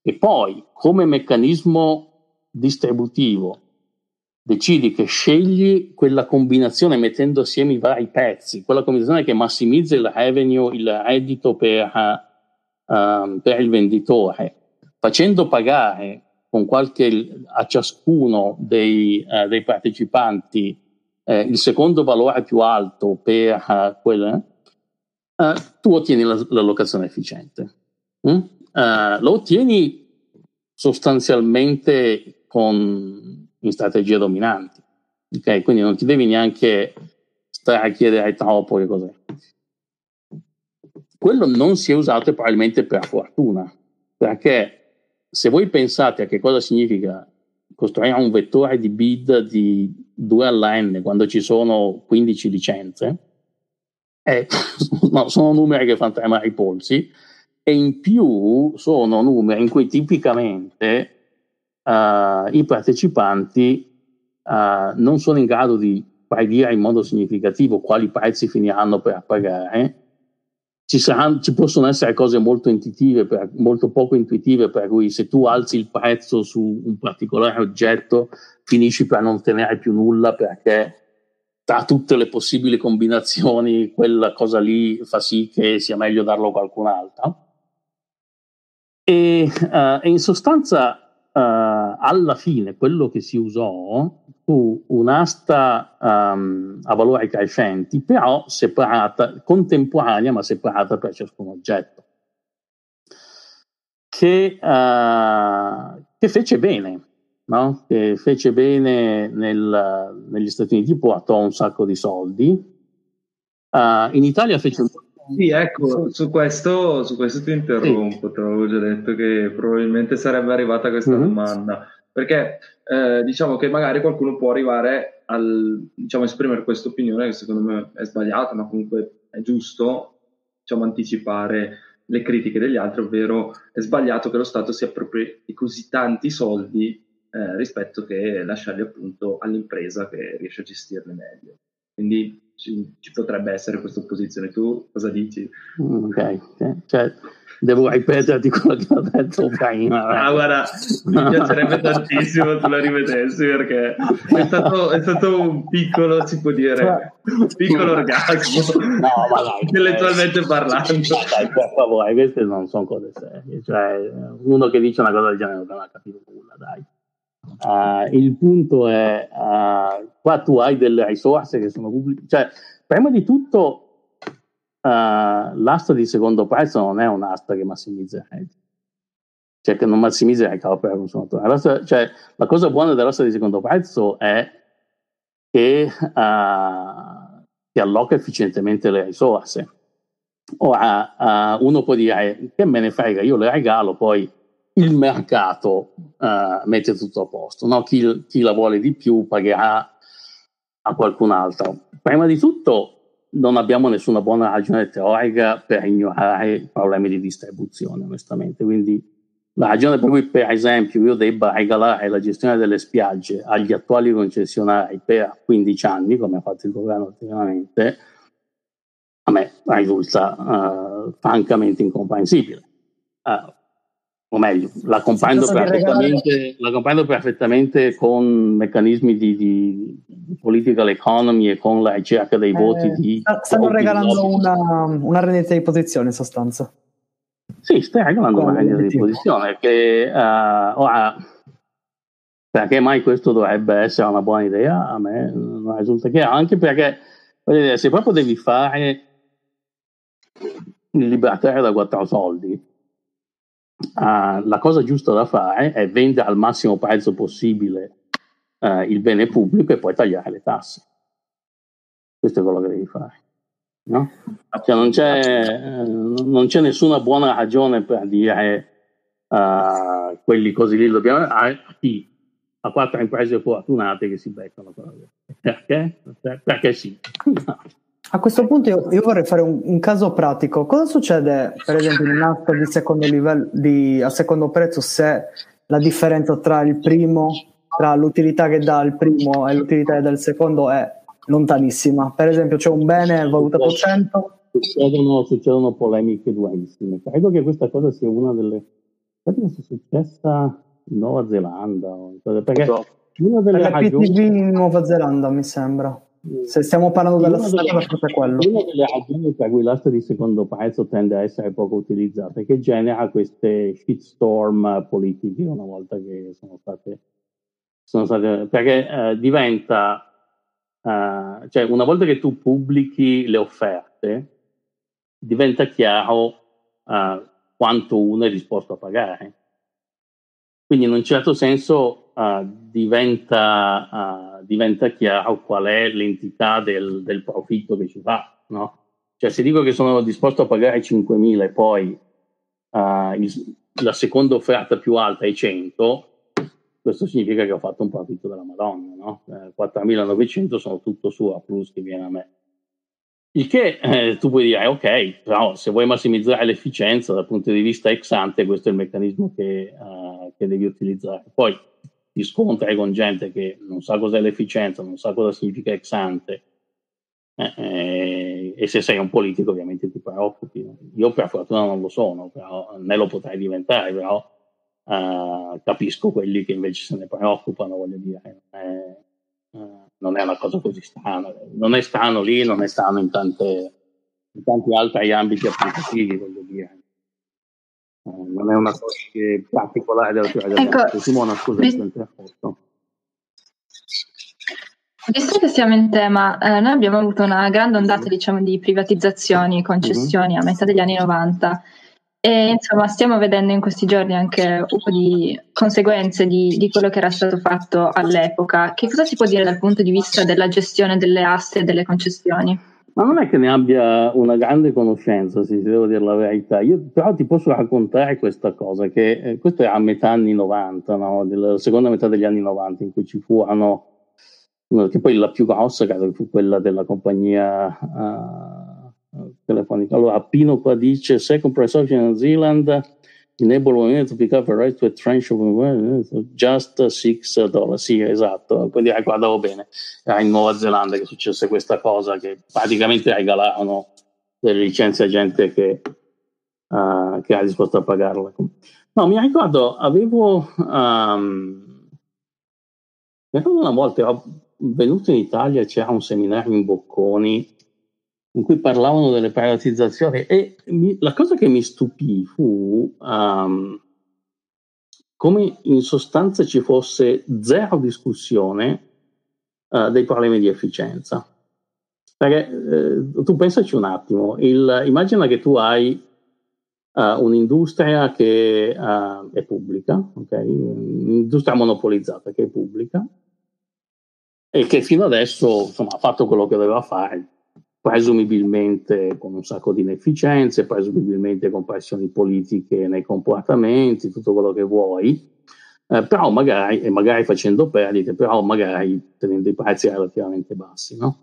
e poi come meccanismo distributivo decidi che scegli quella combinazione mettendo assieme i vari pezzi, quella combinazione che massimizza il revenue, il reddito per, uh, per il venditore, facendo pagare qualche, a ciascuno dei, uh, dei partecipanti uh, il secondo valore più alto per uh, quel, tu ottieni la, l'allocazione efficiente. Mm? lo ottieni sostanzialmente con in strategie dominanti. Ok, quindi non ti devi neanche stare a chiedere troppo che cos'è. Quello non si è usato probabilmente per fortuna, perché se voi pensate a che cosa significa costruire un vettore di bid di 2 alla n quando ci sono 15 licenze, eh, no, sono numeri che fanno tremare i polsi e in più sono numeri in cui tipicamente uh, i partecipanti uh, non sono in grado di predire in modo significativo quali prezzi finiranno per pagare ci, saranno, ci, possono essere cose molto intuitive, per, molto poco intuitive, per cui se tu alzi il prezzo su un particolare oggetto, finisci per non ottenere più nulla perché tra tutte le possibili combinazioni quella cosa lì fa sì che sia meglio darlo a qualcun altro. E, uh, e in sostanza, uh, alla fine, quello che si usò fu un'asta um, a valori crescenti, però separata, contemporanea ma separata per ciascun oggetto, che, uh, che fece bene, no? che fece bene nel, negli Stati Uniti, portò un sacco di soldi. Uh, in Italia fece un sì, ecco, su questo, su questo ti interrompo, sì. te l'avevo già detto che probabilmente sarebbe arrivata questa mm-hmm. domanda, perché eh, diciamo che magari qualcuno può arrivare al, diciamo, esprimere questa opinione che secondo me è sbagliata, ma comunque è giusto, diciamo, anticipare le critiche degli altri, ovvero è sbagliato che lo Stato si appropri di così tanti soldi eh, rispetto che lasciarli appunto all'impresa che riesce a gestirli meglio. Quindi ci, ci, potrebbe essere questa opposizione. Tu cosa dici? Mm, ok, cioè, devo ripeterti quello che ho detto prima. Ah, guarda, mi piacerebbe tantissimo tu la rivedessi perché è stato, è stato, un piccolo, si può dire, un piccolo orgasmo, no, ma dai, intellettualmente eh, parlando. Dai, per favore, queste non sono cose serie. Cioè, uno che dice una cosa del genere non ha capito nulla, dai. Uh, il punto è, uh, qua tu hai delle risorse che sono pubbliche, cioè, prima di tutto, uh, l'asta di secondo prezzo non è un'asta che massimizza reddito, cioè che non massimizza il ricavo per il consumatore. L'asta, cioè, la cosa buona dell'asta di secondo prezzo è che ti alloca efficientemente le risorse. Ora, uno può dire, che me ne frega, io le regalo, poi il mercato uh, mette tutto a posto, no? chi, chi, la vuole di più pagherà a qualcun altro. Prima di tutto non abbiamo nessuna buona ragione teorica per ignorare i problemi di distribuzione, onestamente. Quindi la ragione per cui, per esempio, io debba regalare la gestione delle spiagge agli attuali concessionari per 15 anni, come ha fatto il governo ultimamente, a me risulta uh, francamente incomprensibile. Uh, o meglio, la comprendo, perfettamente, la comprendo perfettamente con meccanismi di, di, di, political economy e con la ricerca dei voti eh, di... Stanno regalando una, una, rendita di posizione in sostanza. Sì, stai regalando con una rendita di posizione che uh, ora perché mai questo dovrebbe essere una buona idea? A me non risulta chiaro, anche perché dire, se proprio devi fare il libertario da quattro soldi, uh, la cosa giusta da fare è vendere al massimo prezzo possibile uh, il bene pubblico e poi tagliare le tasse. Questo è quello che devi fare. No? Cioè non, c'è, non, c'è, nessuna buona ragione per dire uh, quelli così lì dobbiamo a, chi? a quattro imprese fortunate che si beccano perché? perché sì A questo punto io, io vorrei fare un, un, caso pratico. Cosa succede, per esempio, in un'asta di secondo livello di, a secondo prezzo se la differenza tra il primo, tra l'utilità che dà il primo e l'utilità che dà il secondo è lontanissima? Per esempio, c'è un bene valutato 100. Succedono, succedono polemiche durissime. Credo che questa cosa sia una delle. Credo che sia successa in Nuova Zelanda. Perché una delle ragioni... PTV in Nuova Zelanda, mi sembra. Se stiamo parlando della storia, è quello. Una delle ragioni per cui l'asta di secondo prezzo tende a essere poco utilizzata è che genera queste shitstorm politiche una volta che sono state. Sono state perché eh, diventa. Uh, cioè, una volta che tu pubblichi le offerte, diventa chiaro uh, quanto uno è disposto a pagare. Quindi, in un certo senso, uh, diventa, uh, diventa, chiaro qual è l'entità del, del profitto che ci fa. No? Cioè, se dico che sono disposto a pagare 5.000 e poi uh, il, la seconda offerta più alta è 100, questo significa che ho fatto un profitto della Madonna. No? Eh, 4.900 sono tutto su a plus che viene a me. Il che eh, tu puoi dire, ok, però se vuoi massimizzare l'efficienza dal punto di vista ex ante, questo è il meccanismo che, uh, che devi utilizzare. Poi ti scontri con gente che non sa cos'è l'efficienza, non sa cosa significa ex ante Eh, eh, e se sei un politico ovviamente ti preoccupi. Io per fortuna non lo sono, però, né lo potrei diventare, però uh, capisco quelli che invece se ne preoccupano, voglio dire, eh, non è una cosa così strana. Non è strano lì, non è strano in, tante, in tanti altri ambiti applicativi, voglio dire. Uh, non è una cosa che particolare della teoria ecco, Simona, scusa, mi... interrotto. Visto che siamo in tema, eh, noi abbiamo avuto una grande ondata diciamo, di privatizzazioni e concessioni a metà degli anni 90 e insomma stiamo vedendo in questi giorni anche un po' di conseguenze di, di, quello che era stato fatto all'epoca. Che cosa si può dire dal punto di vista della gestione delle aste e delle concessioni? Ma non è che ne abbia una grande conoscenza, se devo dire la verità. Io però ti posso raccontare questa cosa, che eh, questo è a metà anni 90, no? della seconda metà degli anni 90, in cui ci furono che poi la più grossa credo fu quella della compagnia uh, telefonica. Allora, Pino qua dice, price option in New Zealand, enable women to pick up a right to a tranche of just 6 dollari. Sì, esatto, quindi ricordavo bene, era in Nuova Zelanda che successe questa cosa, che praticamente regalarono delle licenze a gente che, uh, che era disposta a pagarla. No, mi ricordo, avevo... Um, mi ricordo una volta, ero venuto in Italia c'era un seminario in Bocconi in cui parlavano delle privatizzazioni e mi, la cosa che mi stupì fu um, come in sostanza ci fosse zero discussione uh, dei problemi di efficienza. Perché eh, tu pensaci un attimo, il, immagina che tu hai uh, un'industria che uh, è pubblica, okay? un'industria monopolizzata che è pubblica, e che fino adesso insomma, ha fatto quello che doveva fare, presumibilmente con un sacco di inefficienze, presumibilmente con pressioni politiche nei comportamenti, tutto quello che vuoi, eh, però magari, e magari facendo perdite, però magari tenendo i prezzi relativamente bassi. No?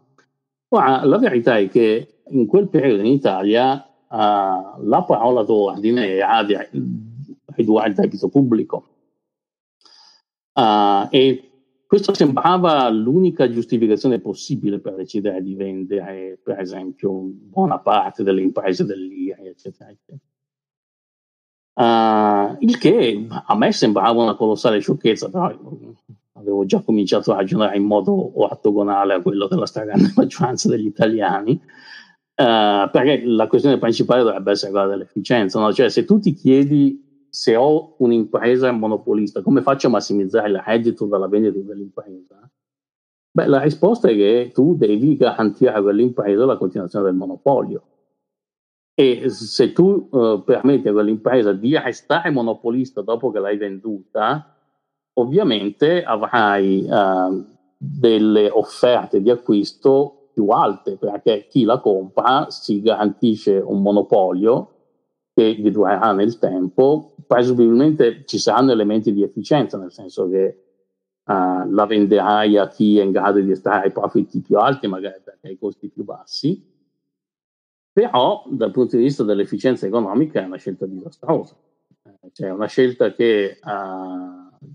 Ora, la verità è che in quel periodo in Italia uh, la parola d'ordine era di ridurre il debito pubblico. Uh, e questo sembrava l'unica giustificazione possibile per decidere di vendere, per esempio, buona parte delle imprese dell'IRI, eccetera, eccetera. Uh, il che a me sembrava una colossale sciocchezza, però avevo già cominciato a ragionare in modo ortogonale a quello della stragrande maggioranza degli italiani, uh, perché la questione principale dovrebbe essere quella dell'efficienza, no? cioè se tu ti chiedi se ho un'impresa monopolista, come faccio a massimizzare il reddito dalla vendita dell'impresa? Beh, la risposta è che tu devi garantire a quell'impresa la continuazione del monopolio. E se tu uh, permetti a quell'impresa di restare monopolista dopo che l'hai venduta, ovviamente avrai uh, delle offerte di acquisto più alte perché chi la compra si garantisce un monopolio che durerà nel tempo, presumibilmente ci saranno elementi di efficienza, nel senso che uh, la venderai a chi è in grado di estrarre i profitti più alti, magari perché hai costi più bassi, però dal punto di vista dell'efficienza economica è una scelta disastrosa, eh, cioè una scelta che uh,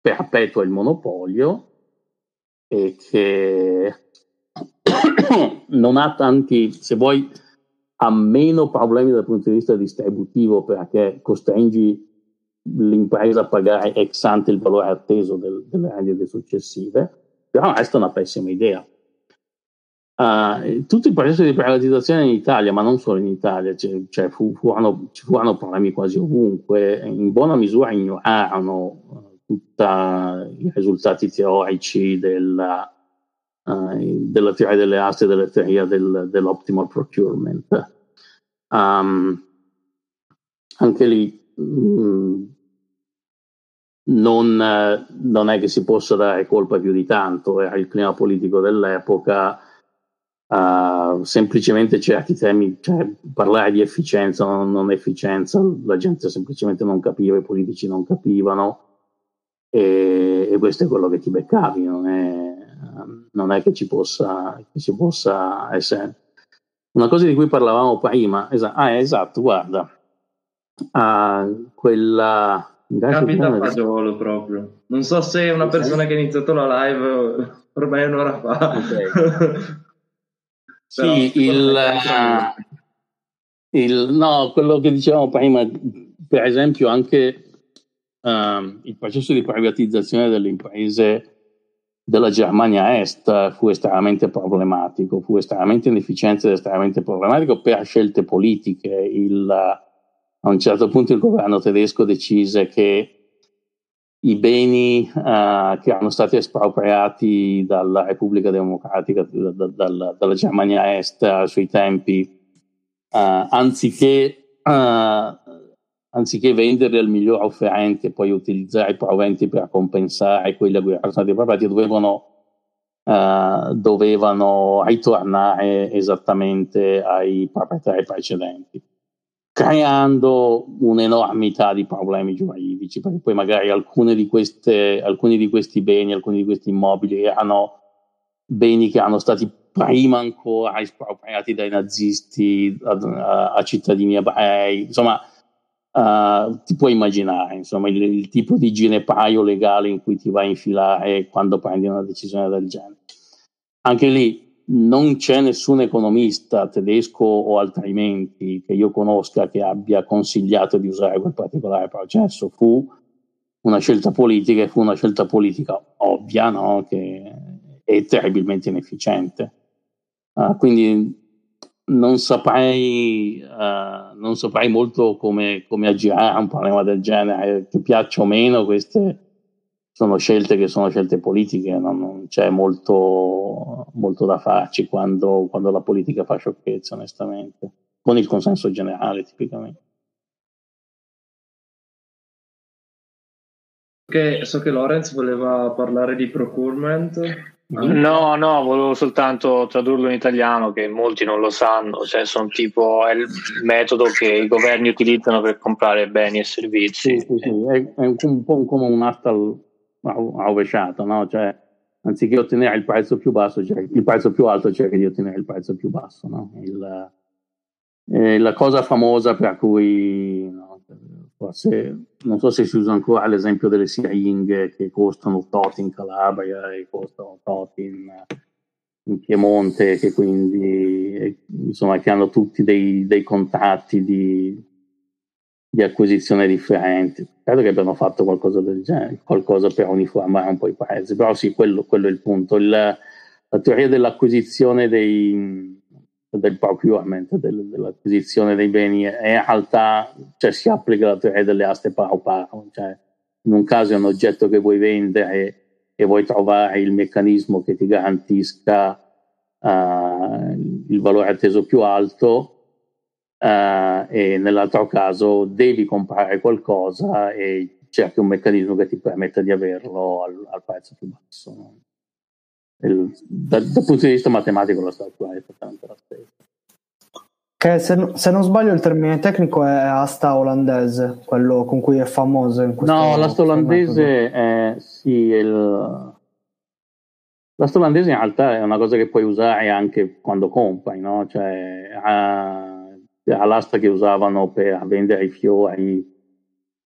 perpetua il monopolio e che non ha tanti, se vuoi, ha meno problemi dal punto di vista distributivo perché costringi l'impresa a pagare ex ante il valore atteso del, delle rendite successive, però resta una pessima idea. Uh, tutto il processo di privatizzazione in Italia, ma non solo in Italia, cioè, cioè fu, furono, ci furono problemi quasi ovunque, in buona misura ignorarono uh, tutti i risultati teorici della, della teoria delle aste della teoria del, dell'optimal procurement. Um, anche lì mh, mm, non, eh, non, è che si possa dare colpa più di tanto, era il clima politico dell'epoca, uh, semplicemente certi temi, cioè parlare di efficienza o non, non efficienza, la gente semplicemente non capiva, i politici non capivano e, e questo è quello che ti beccavi, non è, non è che ci possa, che ci possa essere una cosa di cui parlavamo prima, esa- ah, esatto, guarda, ah, quella... Capita fagiolo proprio. Non so se una persona che ha iniziato la live ormai un'ora fa. Okay. Sì, il, il, no, quello che dicevamo prima, per esempio anche um, il processo di privatizzazione delle imprese della Germania Est fu estremamente problematico, fu estremamente inefficiente ed estremamente problematico per scelte politiche. Il, a un certo punto il governo tedesco decise che i beni uh, che erano stati espropriati dalla Repubblica Democratica, da, da, da, dalla Germania Est ai suoi tempi, uh, anziché, uh, anziché venderli al miglior offerente e poi utilizzare i proventi per compensare quelli a cui erano stati appropriati, dovevano, uh, dovevano ritornare esattamente ai proprietari precedenti creando un'enormità di problemi giuridici, perché poi magari di queste, alcuni di questi beni, alcuni di questi immobili erano beni che erano stati prima ancora espropriati dai nazisti a, a, a cittadini ebrei, insomma, uh, ti puoi immaginare insomma, il, il, tipo di ginepraio legale in cui ti vai a infilare quando prendi una decisione del genere. Anche lì non c'è nessun economista tedesco o altrimenti che io conosca che abbia consigliato di usare quel particolare processo. Fu una scelta politica e fu una scelta politica ovvia, no? che è terribilmente inefficiente. Uh, quindi non saprei, uh, non saprei molto come, come aggirare un problema del genere, che piaccia o meno, queste sono scelte che sono scelte politiche, non, non c'è molto, molto, da farci quando, quando la politica fa sciocchezze, onestamente, con il consenso generale tipicamente. Okay, so che Lorenz voleva parlare di procurement. No, no, volevo soltanto tradurlo in italiano che molti non lo sanno, cioè sono tipo è il metodo che i governi utilizzano per comprare beni e servizi. Sì, sì, sì. È, è, un po' come un'asta rovesciata, no? Cioè, anziché ottenere il prezzo più basso, cioè, il prezzo più alto cerca di ottenere il prezzo più basso, no? Il, eh, la cosa famosa per cui no, forse non so se si usa ancora l'esempio delle siringhe che costano tot in Calabria e costano tot in, in Piemonte, che quindi insomma che hanno tutti dei, dei contatti di, di, acquisizione differenti. Credo che abbiano fatto qualcosa del genere, qualcosa per uniformare un po' i prezzi, però sì, quello, quello è il punto. Il, la teoria dell'acquisizione dei del procurement, del, dell'acquisizione dei beni, e in realtà cioè, si applica la teoria delle aste paro paro, cioè in un caso è un oggetto che vuoi vendere e vuoi trovare il meccanismo che ti garantisca uh, il valore atteso più alto uh, e nell'altro caso devi comprare qualcosa e cerchi un meccanismo che ti permetta di averlo al, al prezzo più basso. Il, da, dal punto di vista matematico la struttura è esattamente la stessa. Che se, se, non sbaglio il termine tecnico è asta olandese, quello con cui è famoso. In no, l'asta olandese è, sì, il, l'asta olandese in realtà è una cosa che puoi usare anche quando compri, no? Cioè, era l'asta che usavano per vendere i fiori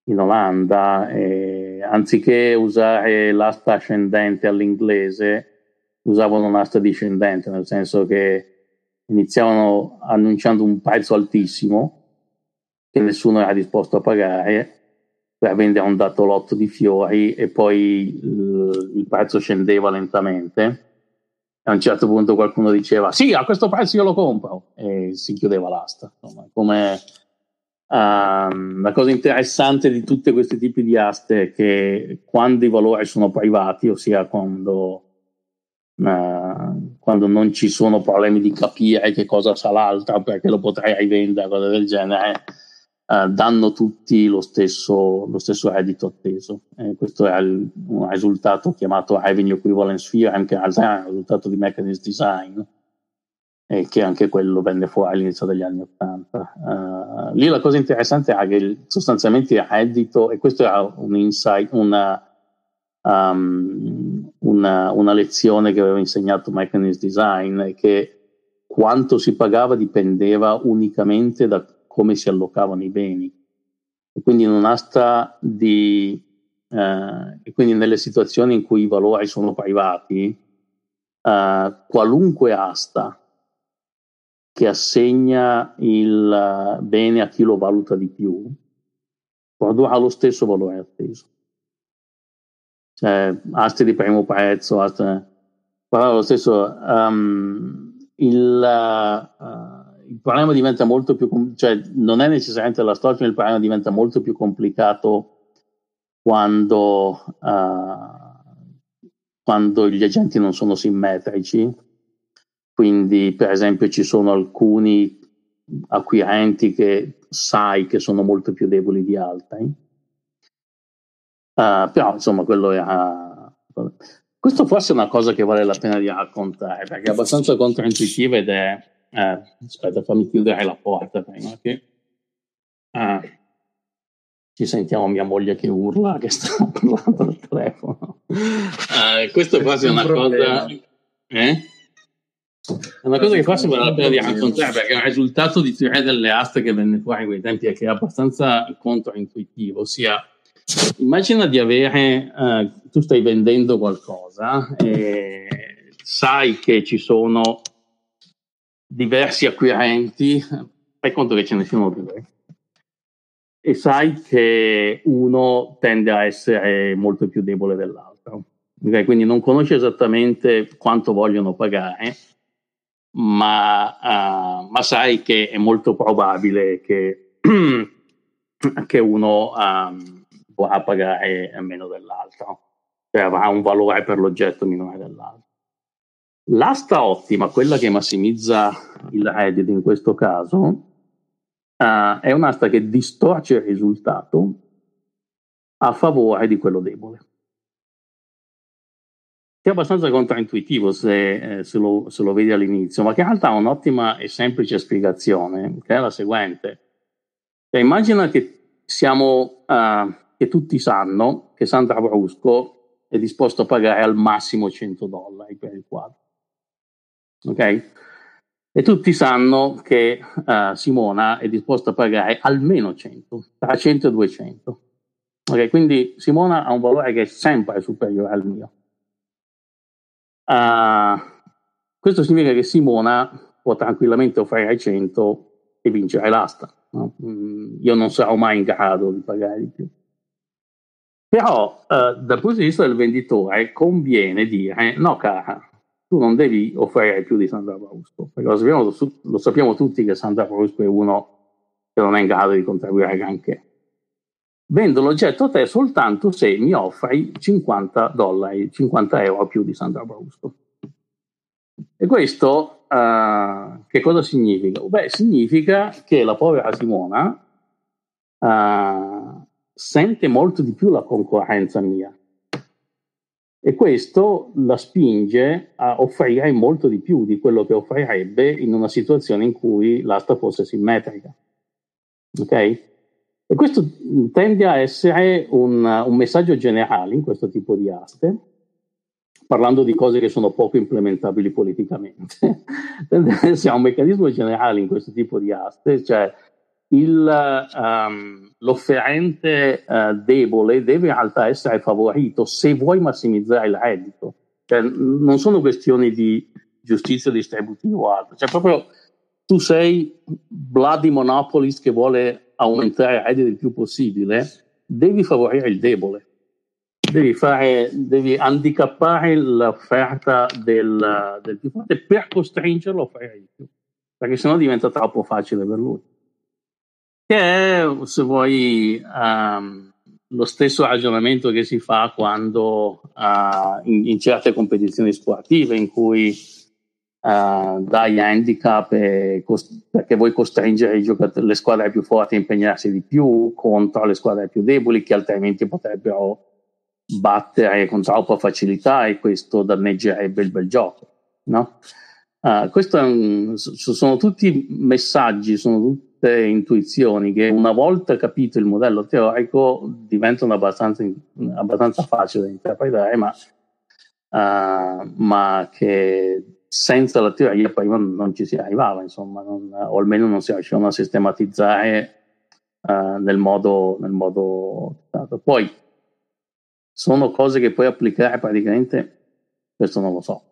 in Olanda, anziché usare l'asta ascendente all'inglese, usavano un'asta discendente, nel senso che iniziavano annunciando un prezzo altissimo che nessuno era disposto a pagare per vendere un dato lotto di fiori e poi il, il prezzo scendeva lentamente. A un certo punto qualcuno diceva sì, a questo prezzo io lo compro e si chiudeva l'asta. Insomma, come uh, la cosa interessante di tutti questi tipi di aste è che quando i valori sono privati, ossia quando quando non ci sono problemi di capire che cosa sa l'altra perché lo potrei rivendere, cose del genere, uh, danno tutti lo stesso, lo stesso reddito atteso. Eh, questo è il, un risultato chiamato Revenue Equivalence Theorem, che in realtà è un risultato di mechanism design, e che anche quello venne fuori all'inizio degli anni Ottanta. Uh, lì la cosa interessante è che sostanzialmente il reddito, e questo era un insight, una um, una, una, lezione che aveva insegnato Mechanism Design e che quanto si pagava dipendeva unicamente da come si allocavano i beni. E quindi in un'asta di... Uh, e quindi nelle situazioni in cui i valori sono privati, uh, qualunque asta che assegna il bene a chi lo valuta di più produrrà lo stesso valore atteso. Cioè, aste di primo prezzo, aste, però lo stesso, um, il, uh, il, problema diventa molto più, cioè non è necessariamente la storia, il problema diventa molto più complicato quando, uh, quando gli agenti non sono simmetrici. Quindi, per esempio, ci sono alcuni acquirenti che sai che sono molto più deboli di altri. Uh, però, insomma, quello era. Questo forse è una cosa che vale la pena di raccontare perché è abbastanza controintuitiva ed è. Eh, aspetta, fammi chiudere la porta prima che. Uh, ci sentiamo mia moglie che urla, che sta parlando al telefono. Uh, questo quasi è una cosa... Eh? È una cosa che forse vale la pena di raccontare perché è un risultato di teoria delle aste che venne fuori in quei tempi e che è abbastanza controintuitivo, ossia immagina di avere, uh, tu stai vendendo qualcosa e sai che ci sono diversi acquirenti, fai conto che ce ne siano due, e sai che uno tende a essere molto più debole dell'altro. Okay? Quindi non conosci esattamente quanto vogliono pagare, ma, uh, ma sai che è molto probabile che, che uno um, vorrà pagare meno dell'altro, cioè avrà un valore per l'oggetto minore dell'altro. L'asta ottima, quella che massimizza il reddito in questo caso, uh, è un'asta che distorce il risultato a favore di quello debole. Che è abbastanza controintuitivo se, eh, se, lo, se, lo, vedi all'inizio, ma che in realtà ha un'ottima e semplice spiegazione, che è la seguente. Cioè, immagina che siamo, uh, che tutti sanno che Sandra Brusco è disposto a pagare al massimo 100 dollari per il quadro. Ok? E tutti sanno che uh, Simona è disposta a pagare almeno 100, tra 100 e 200. Okay, quindi Simona ha un valore che è sempre superiore al mio. Uh, questo significa che Simona può tranquillamente offrire 100 e vincere l'asta. No? Mm, io non sarò mai in grado di pagare di più. Però uh, dal punto di vista del venditore conviene dire no cara, tu non devi offrire più di Sandra Brusco, perché lo sappiamo, lo sappiamo, tutti che Sandra Brusco è uno che non è in grado di contribuire granché. Vendo l'oggetto a te soltanto se mi offri 50 dollari, 50 euro più di Sandra Brusco. E questo uh, che cosa significa? Beh, significa che la povera Simona uh, sente molto di più la concorrenza mia e questo la spinge a offrire molto di più di quello che offrirebbe in una situazione in cui l'asta fosse simmetrica. Ok? E questo tende a essere un, un messaggio generale in questo tipo di aste, parlando di cose che sono poco implementabili politicamente. tende a essere un meccanismo generale in questo tipo di aste, cioè il, um, l'offerente uh, debole deve in realtà essere favorito se vuoi massimizzare il reddito. Cioè, non sono questioni di giustizia distributiva o altro, cioè proprio tu sei bloody monopolist che vuole aumentare il reddito il più possibile, devi favorire il debole. Devi, fare, devi handicappare l'offerta del, del più forte per costringerlo a fare di più, perché sennò diventa troppo facile per lui che è, se vuoi, um, lo stesso ragionamento che si fa quando uh, in, in, certe competizioni sportive in cui uh, dai handicap cost- perché vuoi costringere le squadre più forti a impegnarsi di più contro le squadre più deboli che altrimenti potrebbero battere con troppa facilità e questo danneggerebbe il bel gioco. No? Uh, questo un, sono tutti messaggi, sono tutti intuizioni che una volta capito il modello teorico diventano abbastanza, abbastanza facili da interpretare, ma, uh, ma, che senza la teoria prima non ci si arrivava, insomma, non, o almeno non si riuscivano a sistematizzare uh, nel modo, nel modo. Poi sono cose che puoi applicare praticamente, questo non lo so.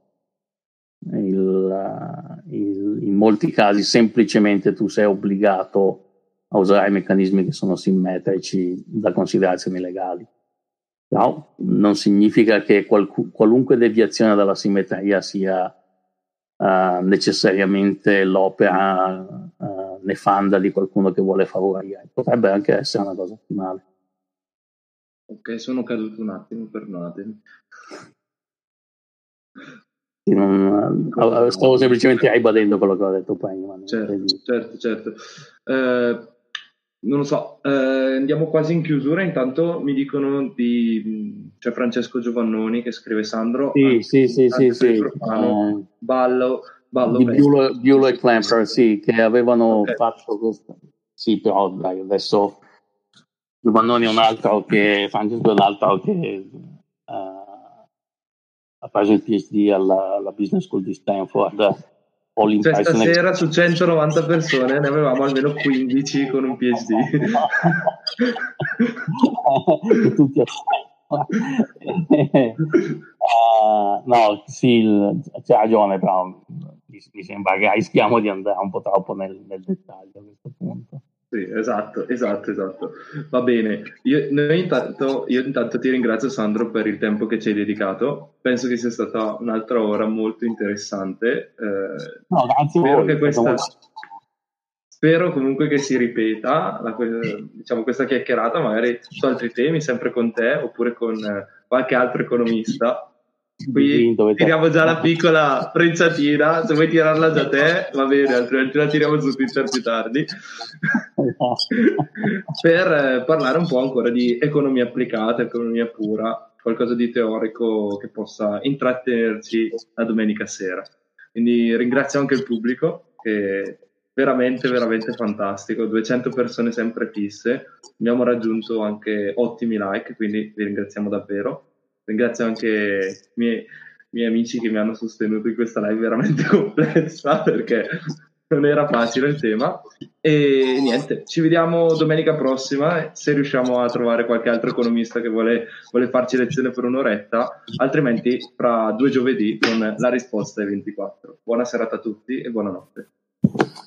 Il, uh, in molti casi semplicemente tu sei obbligato a usare meccanismi che sono simmetrici da considerazioni legali. No, non significa che qualc- qualunque deviazione dalla simmetria sia uh, necessariamente l'opera uh, nefanda di qualcuno che vuole favorire, potrebbe anche essere una cosa ottimale. Ok, sono caduto un attimo, perdonatemi. Non, stavo semplicemente ribadendo quello che ho detto prima. Certo, certo, certo. Eh, non lo so, eh, andiamo quasi in chiusura. Intanto mi dicono di c'è Francesco Giovannoni che scrive Sandro. Sì, anche, sì, sì, sì, sì. Profano, ballo, ballo di Bulo, Bulo, e Clamper, sì, che avevano okay. fatto questo. Sì, però dai, adesso Giovannoni è un altro che Francesco è un altro che uh, ha preso il PhD alla, alla Business School di Stanford cioè, stasera su 190 persone ne avevamo almeno 15 con un PhD. Tutti uh, no, sì, c'ha ragione, però mi, mi, sembra che rischiamo di andare un po' troppo nel, nel dettaglio a questo punto. Sì, esatto, esatto, esatto. Va bene. Io, intanto, io, intanto, ti ringrazio Sandro per il tempo che ci hai dedicato. Penso che sia stata un'altra ora molto interessante. Eh, no, grazie spero, che questa, spero comunque che si ripeta la, diciamo, questa chiacchierata, magari su altri temi, sempre con te oppure con qualche altro economista Qui tiriamo già la piccola frecciatina, se vuoi tirarla già te va bene, altrimenti la tiriamo su Twitter più tardi. per eh, parlare un po' ancora di economia applicata, economia pura, qualcosa di teorico che possa intrattenerci la domenica sera. Quindi ringrazio anche il pubblico che è veramente, veramente fantastico, 200 persone sempre fisse, abbiamo raggiunto anche ottimi like, quindi vi ringraziamo davvero ringrazio anche i miei, miei, amici che mi hanno sostenuto in questa live veramente complessa perché non era facile il tema. E niente, ci vediamo domenica prossima se riusciamo a trovare qualche altro economista che vuole, vuole farci lezione per un'oretta, altrimenti fra due giovedì con la risposta ai 24. Buona serata a tutti e buonanotte.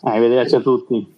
Arrivederci a tutti.